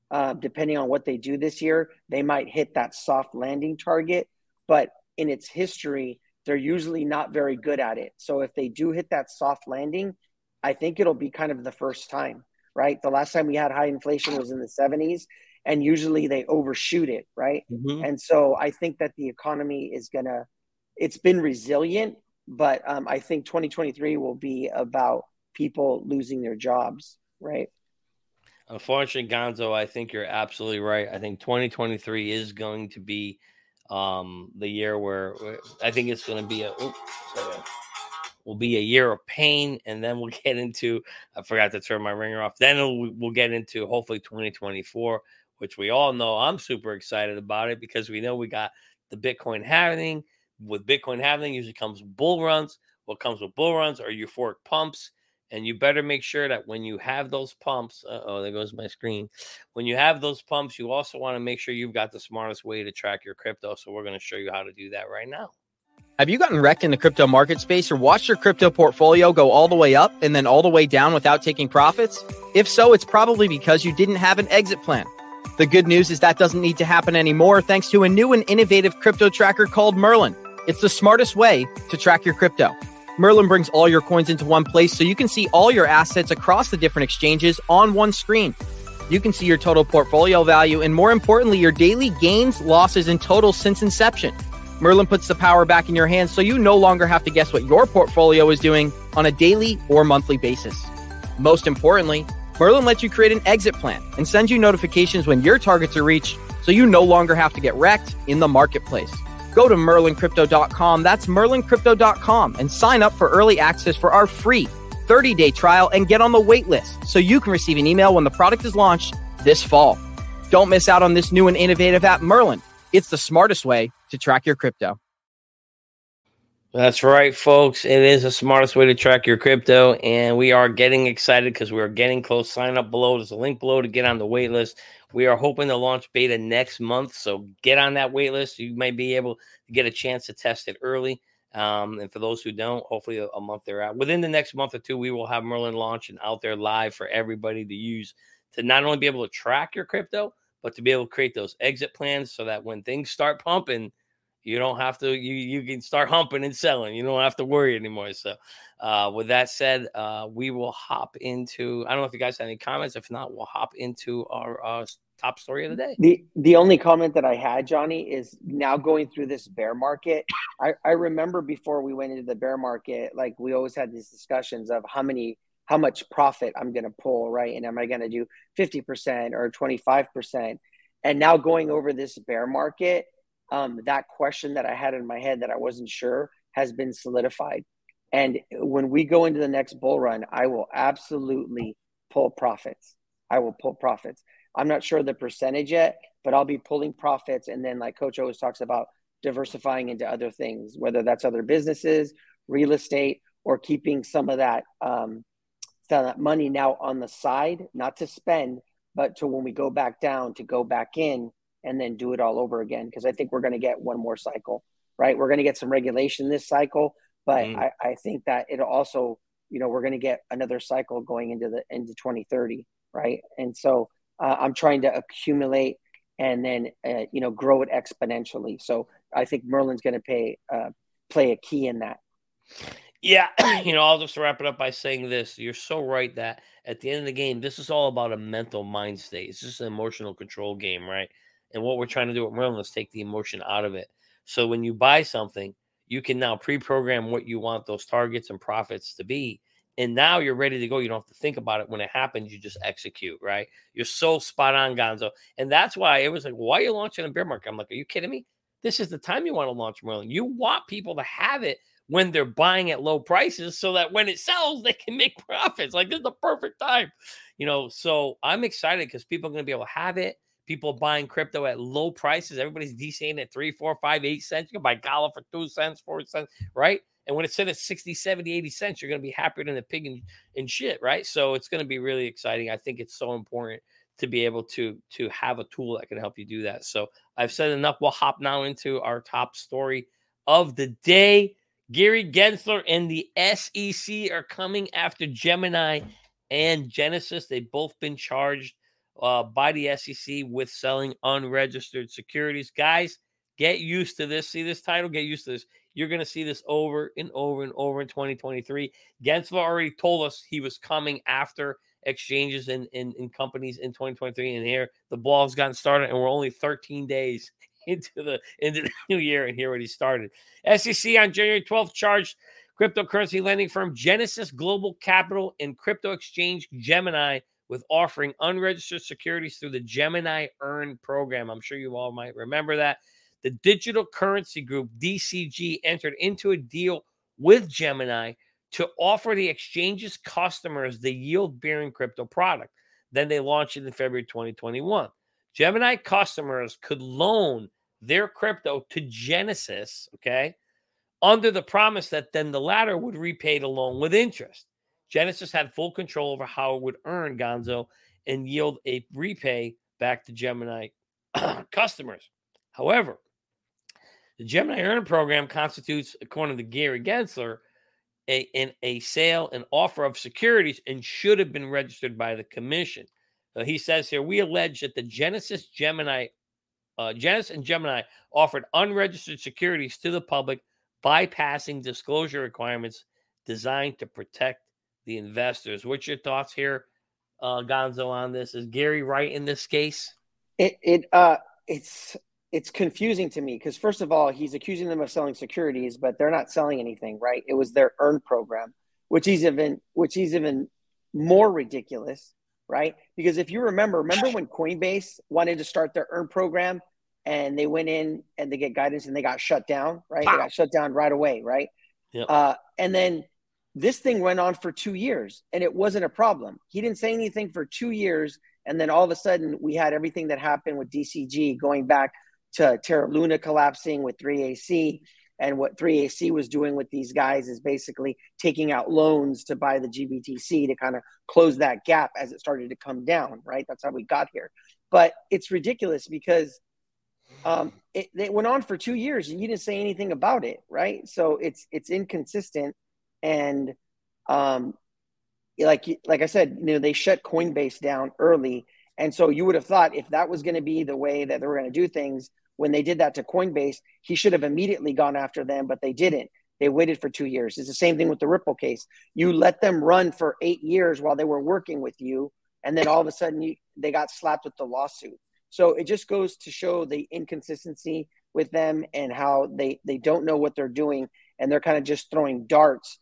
uh, depending on what they do this year, they might hit that soft landing target. But in its history, they're usually not very good at it. So if they do hit that soft landing, I think it'll be kind of the first time, right? The last time we had high inflation was in the 70s, and usually they overshoot it, right? Mm-hmm. And so I think that the economy is going to, it's been resilient, but um, I think 2023 will be about people losing their jobs, right? Unfortunately, Gonzo, I think you're absolutely right. I think 2023 is going to be um, the year where, where I think it's going to be a oops, will be a year of pain, and then we'll <laughs> get into. I forgot to turn my ringer off. Then we'll, we'll get into hopefully 2024, which we all know. I'm super excited about it because we know we got the Bitcoin halving. With Bitcoin halving, usually comes bull runs. What comes with bull runs are euphoric pumps and you better make sure that when you have those pumps, oh, there goes my screen. When you have those pumps, you also want to make sure you've got the smartest way to track your crypto. So we're going to show you how to do that right now. Have you gotten wrecked in the crypto market space or watched your crypto portfolio go all the way up and then all the way down without taking profits? If so, it's probably because you didn't have an exit plan. The good news is that doesn't need to happen anymore thanks to a new and innovative crypto tracker called Merlin. It's the smartest way to track your crypto. Merlin brings all your coins into one place so you can see all your assets across the different exchanges on one screen. You can see your total portfolio value and, more importantly, your daily gains, losses, and totals since inception. Merlin puts the power back in your hands so you no longer have to guess what your portfolio is doing on a daily or monthly basis. Most importantly, Merlin lets you create an exit plan and sends you notifications when your targets are reached so you no longer have to get wrecked in the marketplace. Go to merlincrypto.com. That's merlincrypto.com and sign up for early access for our free 30 day trial and get on the wait list so you can receive an email when the product is launched this fall. Don't miss out on this new and innovative app, Merlin. It's the smartest way to track your crypto. That's right, folks. It is the smartest way to track your crypto. And we are getting excited because we are getting close. Sign up below. There's a link below to get on the wait list. We are hoping to launch beta next month. So get on that wait list. You may be able to get a chance to test it early. Um, and for those who don't, hopefully a, a month they're out. Within the next month or two, we will have Merlin launch and out there live for everybody to use to not only be able to track your crypto, but to be able to create those exit plans so that when things start pumping, you don't have to you you can start humping and selling you don't have to worry anymore so uh, with that said uh, we will hop into i don't know if you guys have any comments. If not we'll hop into our uh, top story of the day. The the only comment that i had johnny is now going through this bear market. I i remember before we went into the bear market like we always had these discussions of how many how much profit i'm going to pull right? And am i going to do 50% or 25% and now going over this bear market um, that question that I had in my head that I wasn't sure has been solidified. And when we go into the next bull run, I will absolutely pull profits. I will pull profits. I'm not sure the percentage yet, but I'll be pulling profits. And then, like Coach always talks about, diversifying into other things, whether that's other businesses, real estate, or keeping some of that um, that money now on the side, not to spend, but to when we go back down to go back in and then do it all over again because I think we're going to get one more cycle, right? We're going to get some regulation this cycle, but mm. I, I think that it'll also, you know, we're going to get another cycle going into the into 2030, right? And so uh, I'm trying to accumulate and then uh, you know grow it exponentially. So I think Merlin's going to pay uh, play a key in that. Yeah, <clears throat> you know, I'll just wrap it up by saying this. You're so right that at the end of the game, this is all about a mental mind state. It's just an emotional control game, right? And what we're trying to do at Merlin is take the emotion out of it. So when you buy something, you can now pre-program what you want those targets and profits to be. And now you're ready to go. You don't have to think about it. When it happens, you just execute, right? You're so spot on, Gonzo. And that's why it was like, why are you launching a bear market? I'm like, are you kidding me? This is the time you want to launch Merlin. You want people to have it when they're buying at low prices so that when it sells, they can make <laughs> profits. Like this is the perfect time, you know. So I'm excited because people are going to be able to have it People buying crypto at low prices. Everybody's DCing at three, four, five, eight cents. You can buy Gala for two cents, four cents, right? And when it's at 60, 70, 80 cents, you're going to be happier than a pig in, in shit, right? So it's going to be really exciting. I think it's so important to be able to to have a tool that can help you do that. So I've said enough. We'll hop now into our top story of the day. Gary Gensler and the SEC are coming after Gemini and Genesis. They've both been charged uh, by the SEC with selling unregistered securities. Guys, get used to this. See this title? Get used to this. You're going to see this over and over and over in 2023. Gensler already told us he was coming after exchanges in, in companies in 2023. And here the ball's gotten started, and we're only 13 days <laughs> into the into the new year, and here already started. SEC on January 12th charged cryptocurrency lending firm Genesis Global Capital and crypto exchange Gemini with offering unregistered securities through the Gemini Earn program. I'm sure you all might remember that. The digital currency group DCG entered into a deal with Gemini to offer the exchange's customers the yield bearing crypto product. Then they launched it in February 2021. Gemini customers could loan their crypto to Genesis, okay, under the promise that then the latter would repay the loan with interest. Genesis had full control over how it would earn Gonzo and yield a repay back to Gemini <coughs> customers. However, the Gemini Earn program constitutes, according to Gary Gensler, a, in a sale and offer of securities and should have been registered by the commission. Uh, he says here, we allege that the Genesis Gemini, uh, Genesis and Gemini offered unregistered securities to the public, bypassing disclosure requirements designed to protect the investors. What's your thoughts here, uh, Gonzo, on this? Is Gary right in this case? It it uh it's it's confusing to me because first of all, he's accusing them of selling securities, but they're not selling anything, right? It was their earn program, which is even which is even more ridiculous, right? Because if you remember, remember when Coinbase wanted to start their earn program and they went in and they get guidance and they got shut down, right? They got shut down right away, right? Yep. Uh, and then this thing went on for two years and it wasn't a problem. He didn't say anything for two years. And then all of a sudden, we had everything that happened with DCG going back to Terra Luna collapsing with 3AC. And what 3AC was doing with these guys is basically taking out loans to buy the GBTC to kind of close that gap as it started to come down, right? That's how we got here. But it's ridiculous because um, it, it went on for two years and you didn't say anything about it, right? So it's it's inconsistent, and um, like like I said, you know, they shut Coinbase down early, and so you would have thought if that was going to be the way that they were going to do things, when they did that to Coinbase, he should have immediately gone after them, but they didn't. They waited for two years. It's the same thing with the Ripple case. You let them run for eight years while they were working with you, and then all of a sudden you, they got slapped with the lawsuit. So it just goes to show the inconsistency with them and how they they don't know what they're doing, and they're kind of just throwing darts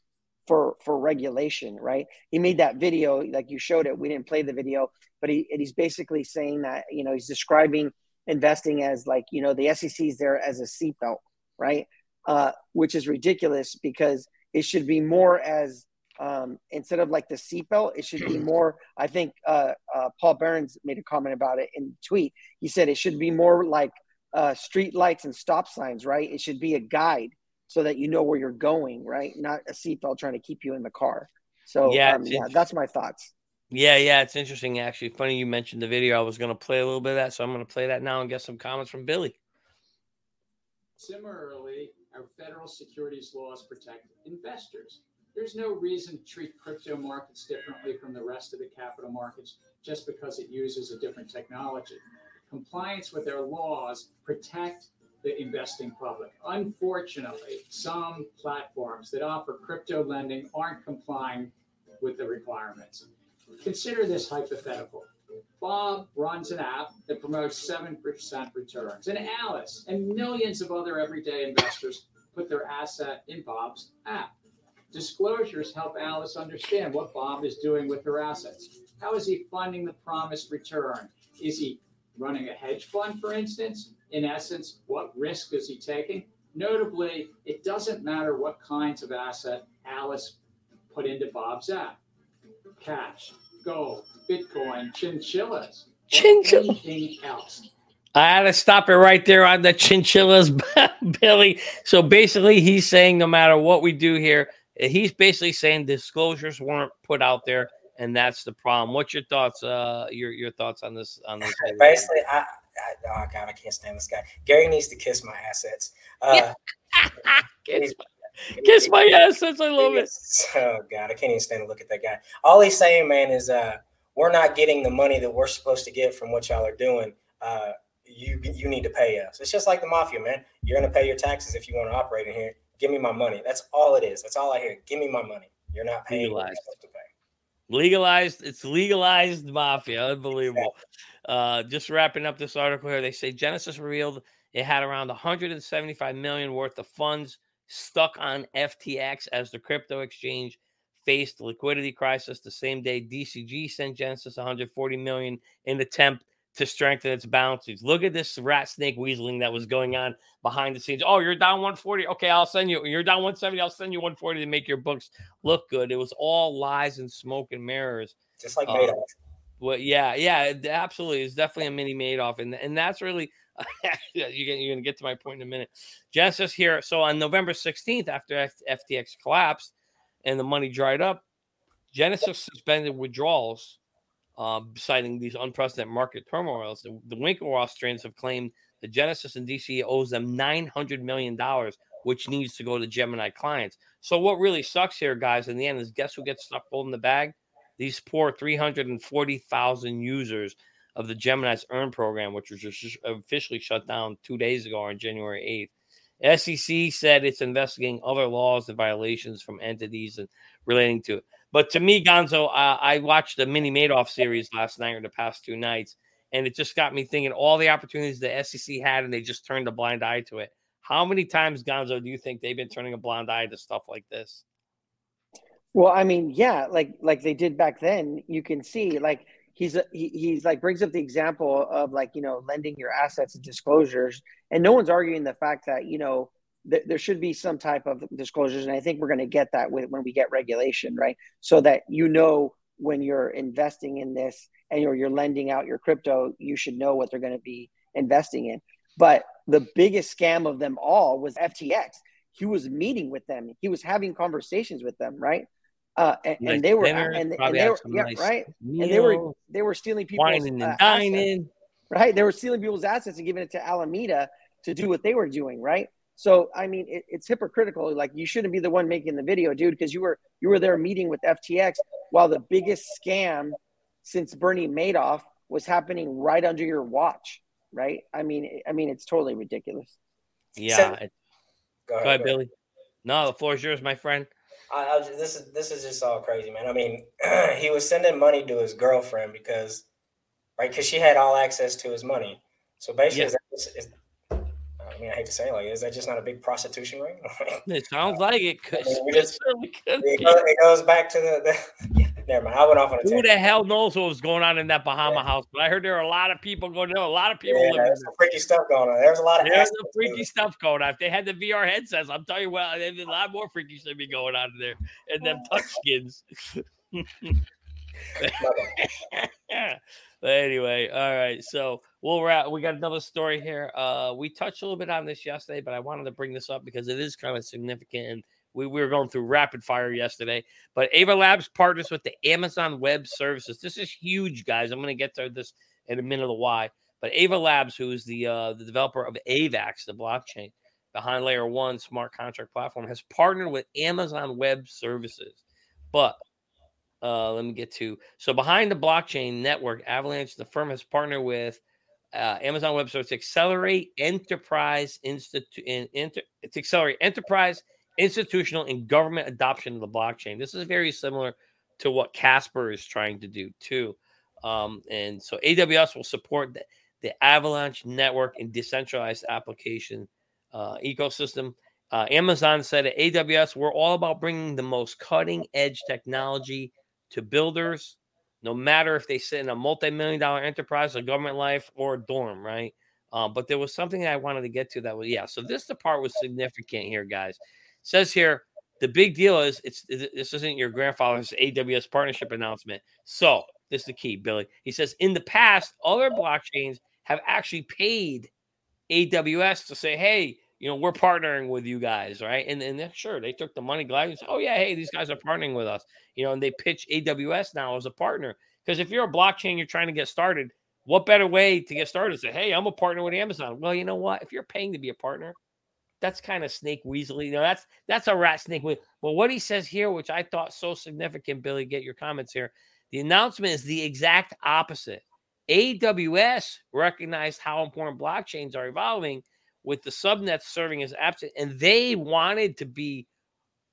for for regulation, right? He made that video like you showed it. We didn't play the video, but he he's basically saying that you know he's describing investing as like you know the SEC is there as a seatbelt, right? Uh, which is ridiculous because it should be more as um, instead of like the seatbelt, it should be <clears throat> more. I think uh, uh, Paul Burns made a comment about it in tweet. He said it should be more like uh, street lights and stop signs, right? It should be a guide so that you know where you're going, right? Not a seatbelt trying to keep you in the car. So yeah, um, yeah, that's my thoughts. Yeah, yeah, it's interesting actually. Funny you mentioned the video. I was going to play a little bit of that, so I'm going to play that now and get some comments from Billy. Similarly, our federal securities laws protect investors. There's no reason to treat crypto markets differently from the rest of the capital markets just because it uses a different technology. Compliance with their laws protect the investing public. Unfortunately, some platforms that offer crypto lending aren't complying with the requirements. Consider this hypothetical. Bob runs an app that promotes 7% returns, and Alice and millions of other everyday investors put their asset in Bob's app. Disclosures help Alice understand what Bob is doing with her assets. How is he funding the promised return? Is he running a hedge fund, for instance? In essence, what risk is he taking? Notably, it doesn't matter what kinds of asset Alice put into Bob's app cash, gold, Bitcoin, chinchillas. Chinchilla. anything else. I had to stop it right there on the chinchillas, <laughs> Billy. So basically, he's saying no matter what we do here, he's basically saying disclosures weren't put out there, and that's the problem. What's your thoughts? Uh, your your thoughts on this? On this? Basically, I, Oh god, I can't stand this guy. Gary needs to kiss my assets. Uh, <laughs> kiss, my, kiss my assets. I love it. Oh god, I can't even stand to look at that guy. All he's saying, man, is uh, we're not getting the money that we're supposed to get from what y'all are doing. Uh, you you need to pay us. It's just like the mafia, man. You're gonna pay your taxes if you want to operate in here. Give me my money. That's all it is. That's all I hear. Give me my money. You're not paying. Legalized. Legalized. It's legalized mafia. Unbelievable. Uh, just wrapping up this article here. They say Genesis revealed it had around 175 million worth of funds stuck on FTX as the crypto exchange faced liquidity crisis. The same day, DCG sent Genesis 140 million in an attempt to strengthen its balance sheets. Look at this rat snake weaseling that was going on behind the scenes. Oh, you're down 140. Okay, I'll send you. You're down 170. I'll send you 140 to make your books look good. It was all lies and smoke and mirrors. Just like Madoff. Uh, well, yeah, yeah, absolutely. It's definitely a mini Madoff, and and that's really <laughs> you're you're gonna get to my point in a minute. Genesis here. So on November 16th, after FTX collapsed and the money dried up, Genesis suspended withdrawals uh, citing these unprecedented market turmoils. The, the Winklevoss twins have claimed that Genesis and DC owes them $900 million, which needs to go to Gemini clients. So, what really sucks here, guys, in the end is guess who gets stuck holding the bag? These poor 340,000 users of the Gemini's Earn program, which was just officially shut down two days ago on January 8th. SEC said it's investigating other laws and violations from entities and relating to it. But to me, Gonzo, I watched the Mini Madoff series last night or the past two nights, and it just got me thinking all the opportunities the SEC had, and they just turned a blind eye to it. How many times, Gonzo, do you think they've been turning a blind eye to stuff like this? Well, I mean, yeah, like like they did back then. You can see, like he's he, he's like brings up the example of like you know lending your assets and disclosures, and no one's arguing the fact that you know th- there should be some type of disclosures, and I think we're going to get that with, when we get regulation, right? So that you know when you're investing in this and you're, you're lending out your crypto, you should know what they're going to be investing in. But the biggest scam of them all was FTX. He was meeting with them. He was having conversations with them, right? Uh, and, nice and, they were dinner, and, and, they were yeah, nice right. Meal, and they were they were stealing people's whining and uh, dining, assets, right? They were stealing people's assets and giving it to Alameda to do what they were doing, right? So I mean, it, it's hypocritical. Like you shouldn't be the one making the video, dude, because you were you were there meeting with FTX while the biggest scam since Bernie Madoff was happening right under your watch, right? I mean, I mean, it's totally ridiculous. Yeah. So, go, ahead, go ahead, Billy. No, the floor is yours, my friend. I, I this is this is just all crazy, man. I mean, <clears throat> he was sending money to his girlfriend because, right? Because she had all access to his money. So basically, yeah. I mean, I hate to say it like, is that just not a big prostitution ring? <laughs> it sounds like it. Cause I mean, just, <laughs> it, goes, it, goes, back to the, the <laughs> yeah, never mind. I went off on a Who the hell knows what was going on in that Bahama yeah. house? But I heard there were a lot of people going there. A lot of people yeah, there's some freaky stuff going on. There's a lot of there's some freaky stuff going on. If they had the VR headsets, I'm telling you, well, there's a lot more freaky stuff be going on in there and them <laughs> touch skins. <laughs> but anyway, all right. So we'll wrap. We got another story here. Uh, we touched a little bit on this yesterday, but I wanted to bring this up because it is kind of significant. We, we were going through rapid fire yesterday. But Ava Labs partners with the Amazon Web Services. This is huge, guys. I'm going to get to this in a minute of the why. But Ava Labs, who is the uh, the developer of AVAX, the blockchain behind Layer One smart contract platform, has partnered with Amazon Web Services. But uh, let me get to so behind the blockchain network, Avalanche, the firm has partnered with uh, Amazon Web Services to accelerate enterprise institute inter, to accelerate enterprise, institutional, and government adoption of the blockchain. This is very similar to what Casper is trying to do too. Um, and so AWS will support the, the Avalanche network and decentralized application uh, ecosystem. Uh, Amazon said at AWS, we're all about bringing the most cutting edge technology to builders, no matter if they sit in a multi-million dollar enterprise, a government life, or a dorm, right? Um, but there was something I wanted to get to that was yeah. So this the part was significant here, guys. Says here the big deal is it's this isn't your grandfather's AWS partnership announcement. So this is the key, Billy. He says in the past, other blockchains have actually paid AWS to say, hey, you know, we're partnering with you guys, right? And and sure, they took the money gladly. And said, oh yeah, hey, these guys are partnering with us, you know, and they pitch AWS now as a partner. Because if you're a blockchain, you're trying to get started. What better way to get started? Say, hey, I'm a partner with Amazon. Well, you know what? If you're paying to be a partner, that's kind of snake weaselly. You know, that's that's a rat snake. Well, what he says here, which I thought so significant, Billy, get your comments here. The announcement is the exact opposite. AWS recognized how important blockchains are evolving with the subnets serving as absent, and they wanted to be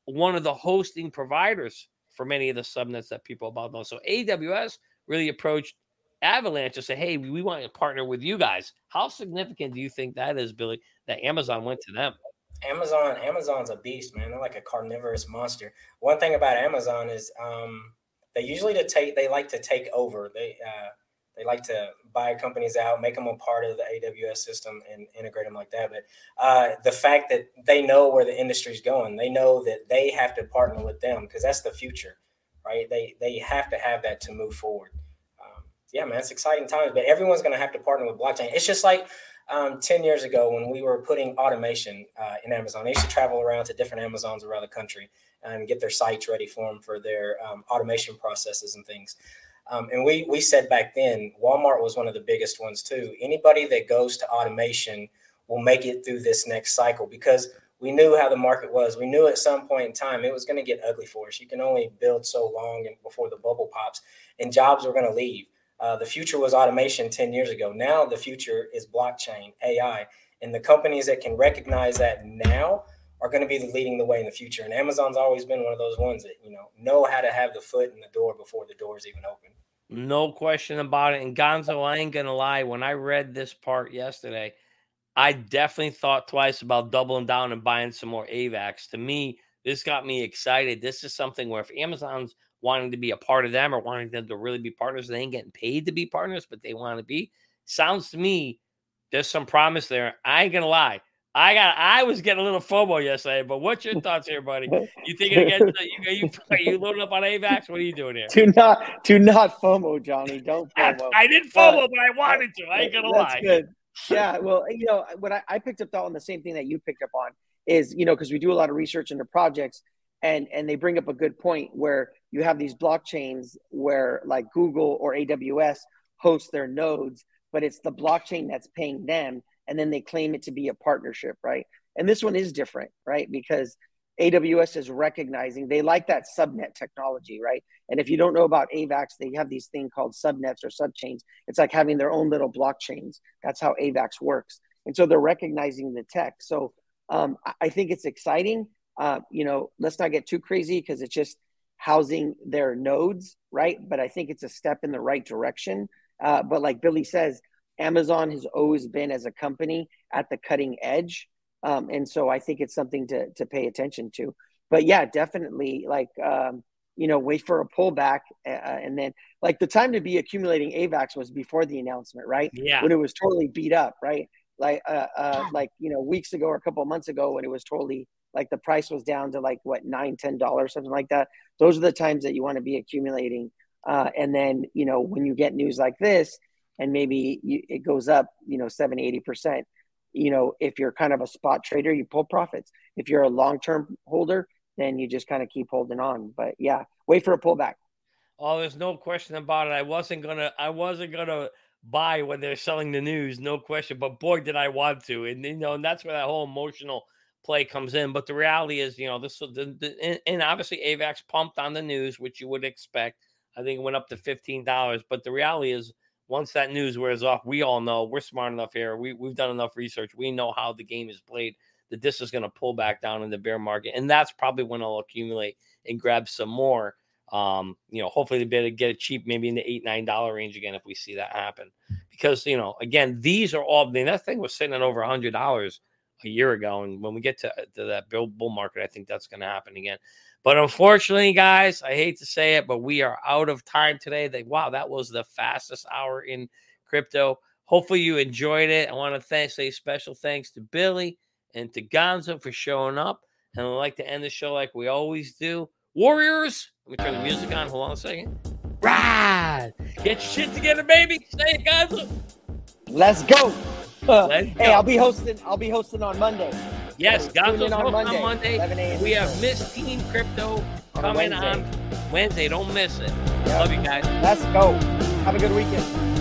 one of the hosting providers for many of the subnets that people about know. So AWS really approached Avalanche to say, "Hey, we want to partner with you guys." How significant do you think that is, Billy? That Amazon went to them. Amazon, Amazon's a beast, man. They're like a carnivorous monster. One thing about Amazon is um, they usually to take they like to take over. They uh, they like to buy companies out, make them a part of the AWS system, and integrate them like that. But uh, the fact that they know where the industry is going, they know that they have to partner with them because that's the future, right? They they have to have that to move forward. Yeah, man, it's exciting times. But everyone's going to have to partner with blockchain. It's just like um, 10 years ago when we were putting automation uh, in Amazon. They used to travel around to different Amazons around the country and get their sites ready for them for their um, automation processes and things. Um, and we we said back then, Walmart was one of the biggest ones too. Anybody that goes to automation will make it through this next cycle because we knew how the market was. We knew at some point in time it was going to get ugly for us. You can only build so long before the bubble pops, and jobs were going to leave. Uh, the future was automation 10 years ago. Now the future is blockchain, AI. And the companies that can recognize that now are going to be leading the way in the future. And Amazon's always been one of those ones that, you know, know how to have the foot in the door before the door is even open. No question about it. And Gonzo, I ain't going to lie. When I read this part yesterday, I definitely thought twice about doubling down and buying some more AVAX. To me, this got me excited. This is something where if Amazon's wanting to be a part of them or wanting them to really be partners. They ain't getting paid to be partners, but they want to be. Sounds to me there's some promise there. I ain't gonna lie. I got I was getting a little FOMO yesterday, but what's your thoughts here, buddy? You thinking against you you <laughs> you loading up on AVAX? What are you doing here? Do not do not FOMO, Johnny. Don't <laughs> FOMO. I, I didn't FOMO, uh, but I wanted to. I ain't gonna that's lie. Good. Yeah, well, you know, what I, I picked up on the same thing that you picked up on is, you know, because we do a lot of research into projects and and they bring up a good point where you have these blockchains where like Google or AWS host their nodes, but it's the blockchain that's paying them, and then they claim it to be a partnership, right? And this one is different, right? Because AWS is recognizing they like that subnet technology, right? And if you don't know about AVAX, they have these thing called subnets or subchains. It's like having their own little blockchains. That's how AVAX works. And so they're recognizing the tech. So um, I think it's exciting. Uh, you know, let's not get too crazy because it's just housing their nodes, right? But I think it's a step in the right direction. Uh, but like Billy says, Amazon has always been as a company at the cutting edge. Um, and so I think it's something to, to pay attention to. But yeah, definitely like, um, you know, wait for a pullback. Uh, and then like the time to be accumulating AVAX was before the announcement, right? Yeah. When it was totally beat up, right? Like, uh, uh, like, you know, weeks ago or a couple of months ago when it was totally like the price was down to like what nine ten dollars something like that. Those are the times that you want to be accumulating uh, and then you know when you get news like this and maybe you, it goes up you know 70 80 percent you know if you're kind of a spot trader you pull profits. If you're a long-term holder then you just kind of keep holding on. But yeah wait for a pullback. Oh there's no question about it. I wasn't gonna i wasn't gonna buy when they're selling the news no question. But boy did i want to. And you know and that's where that whole emotional play comes in. But the reality is, you know, this the, the and obviously Avax pumped on the news, which you would expect. I think it went up to fifteen dollars. But the reality is, once that news wears off, we all know we're smart enough here. We we've done enough research. We know how the game is played. That this is going to pull back down in the bear market, and that's probably when I'll accumulate and grab some more. Um, you know, hopefully they better get it cheap, maybe in the eight nine dollar range again if we see that happen. Because you know, again, these are all. I mean, that thing was sitting at over a hundred dollars a year ago. And when we get to, uh, to that bull, bull market, I think that's going to happen again. But unfortunately, guys, I hate to say it, but we are out of time today. They, wow, that was the fastest hour in crypto. Hopefully, you enjoyed it. I want to thank, say special thanks to Billy and to Gonzo for showing up. And I'd like to end the show like we always do. Warriors, let me turn the music on. Hold on a second. Ride. Get your shit together, baby. Say it, guys. Let's go. Uh, Let's hey, go. I'll be hosting. I'll be hosting on Monday. Yes, Gonzo's on on Monday, Monday. 11 a.m. We have Miss Team Crypto On coming Wednesday. on Wednesday. Don't miss it. Yeah. Love you guys. Let's go. Have a good weekend.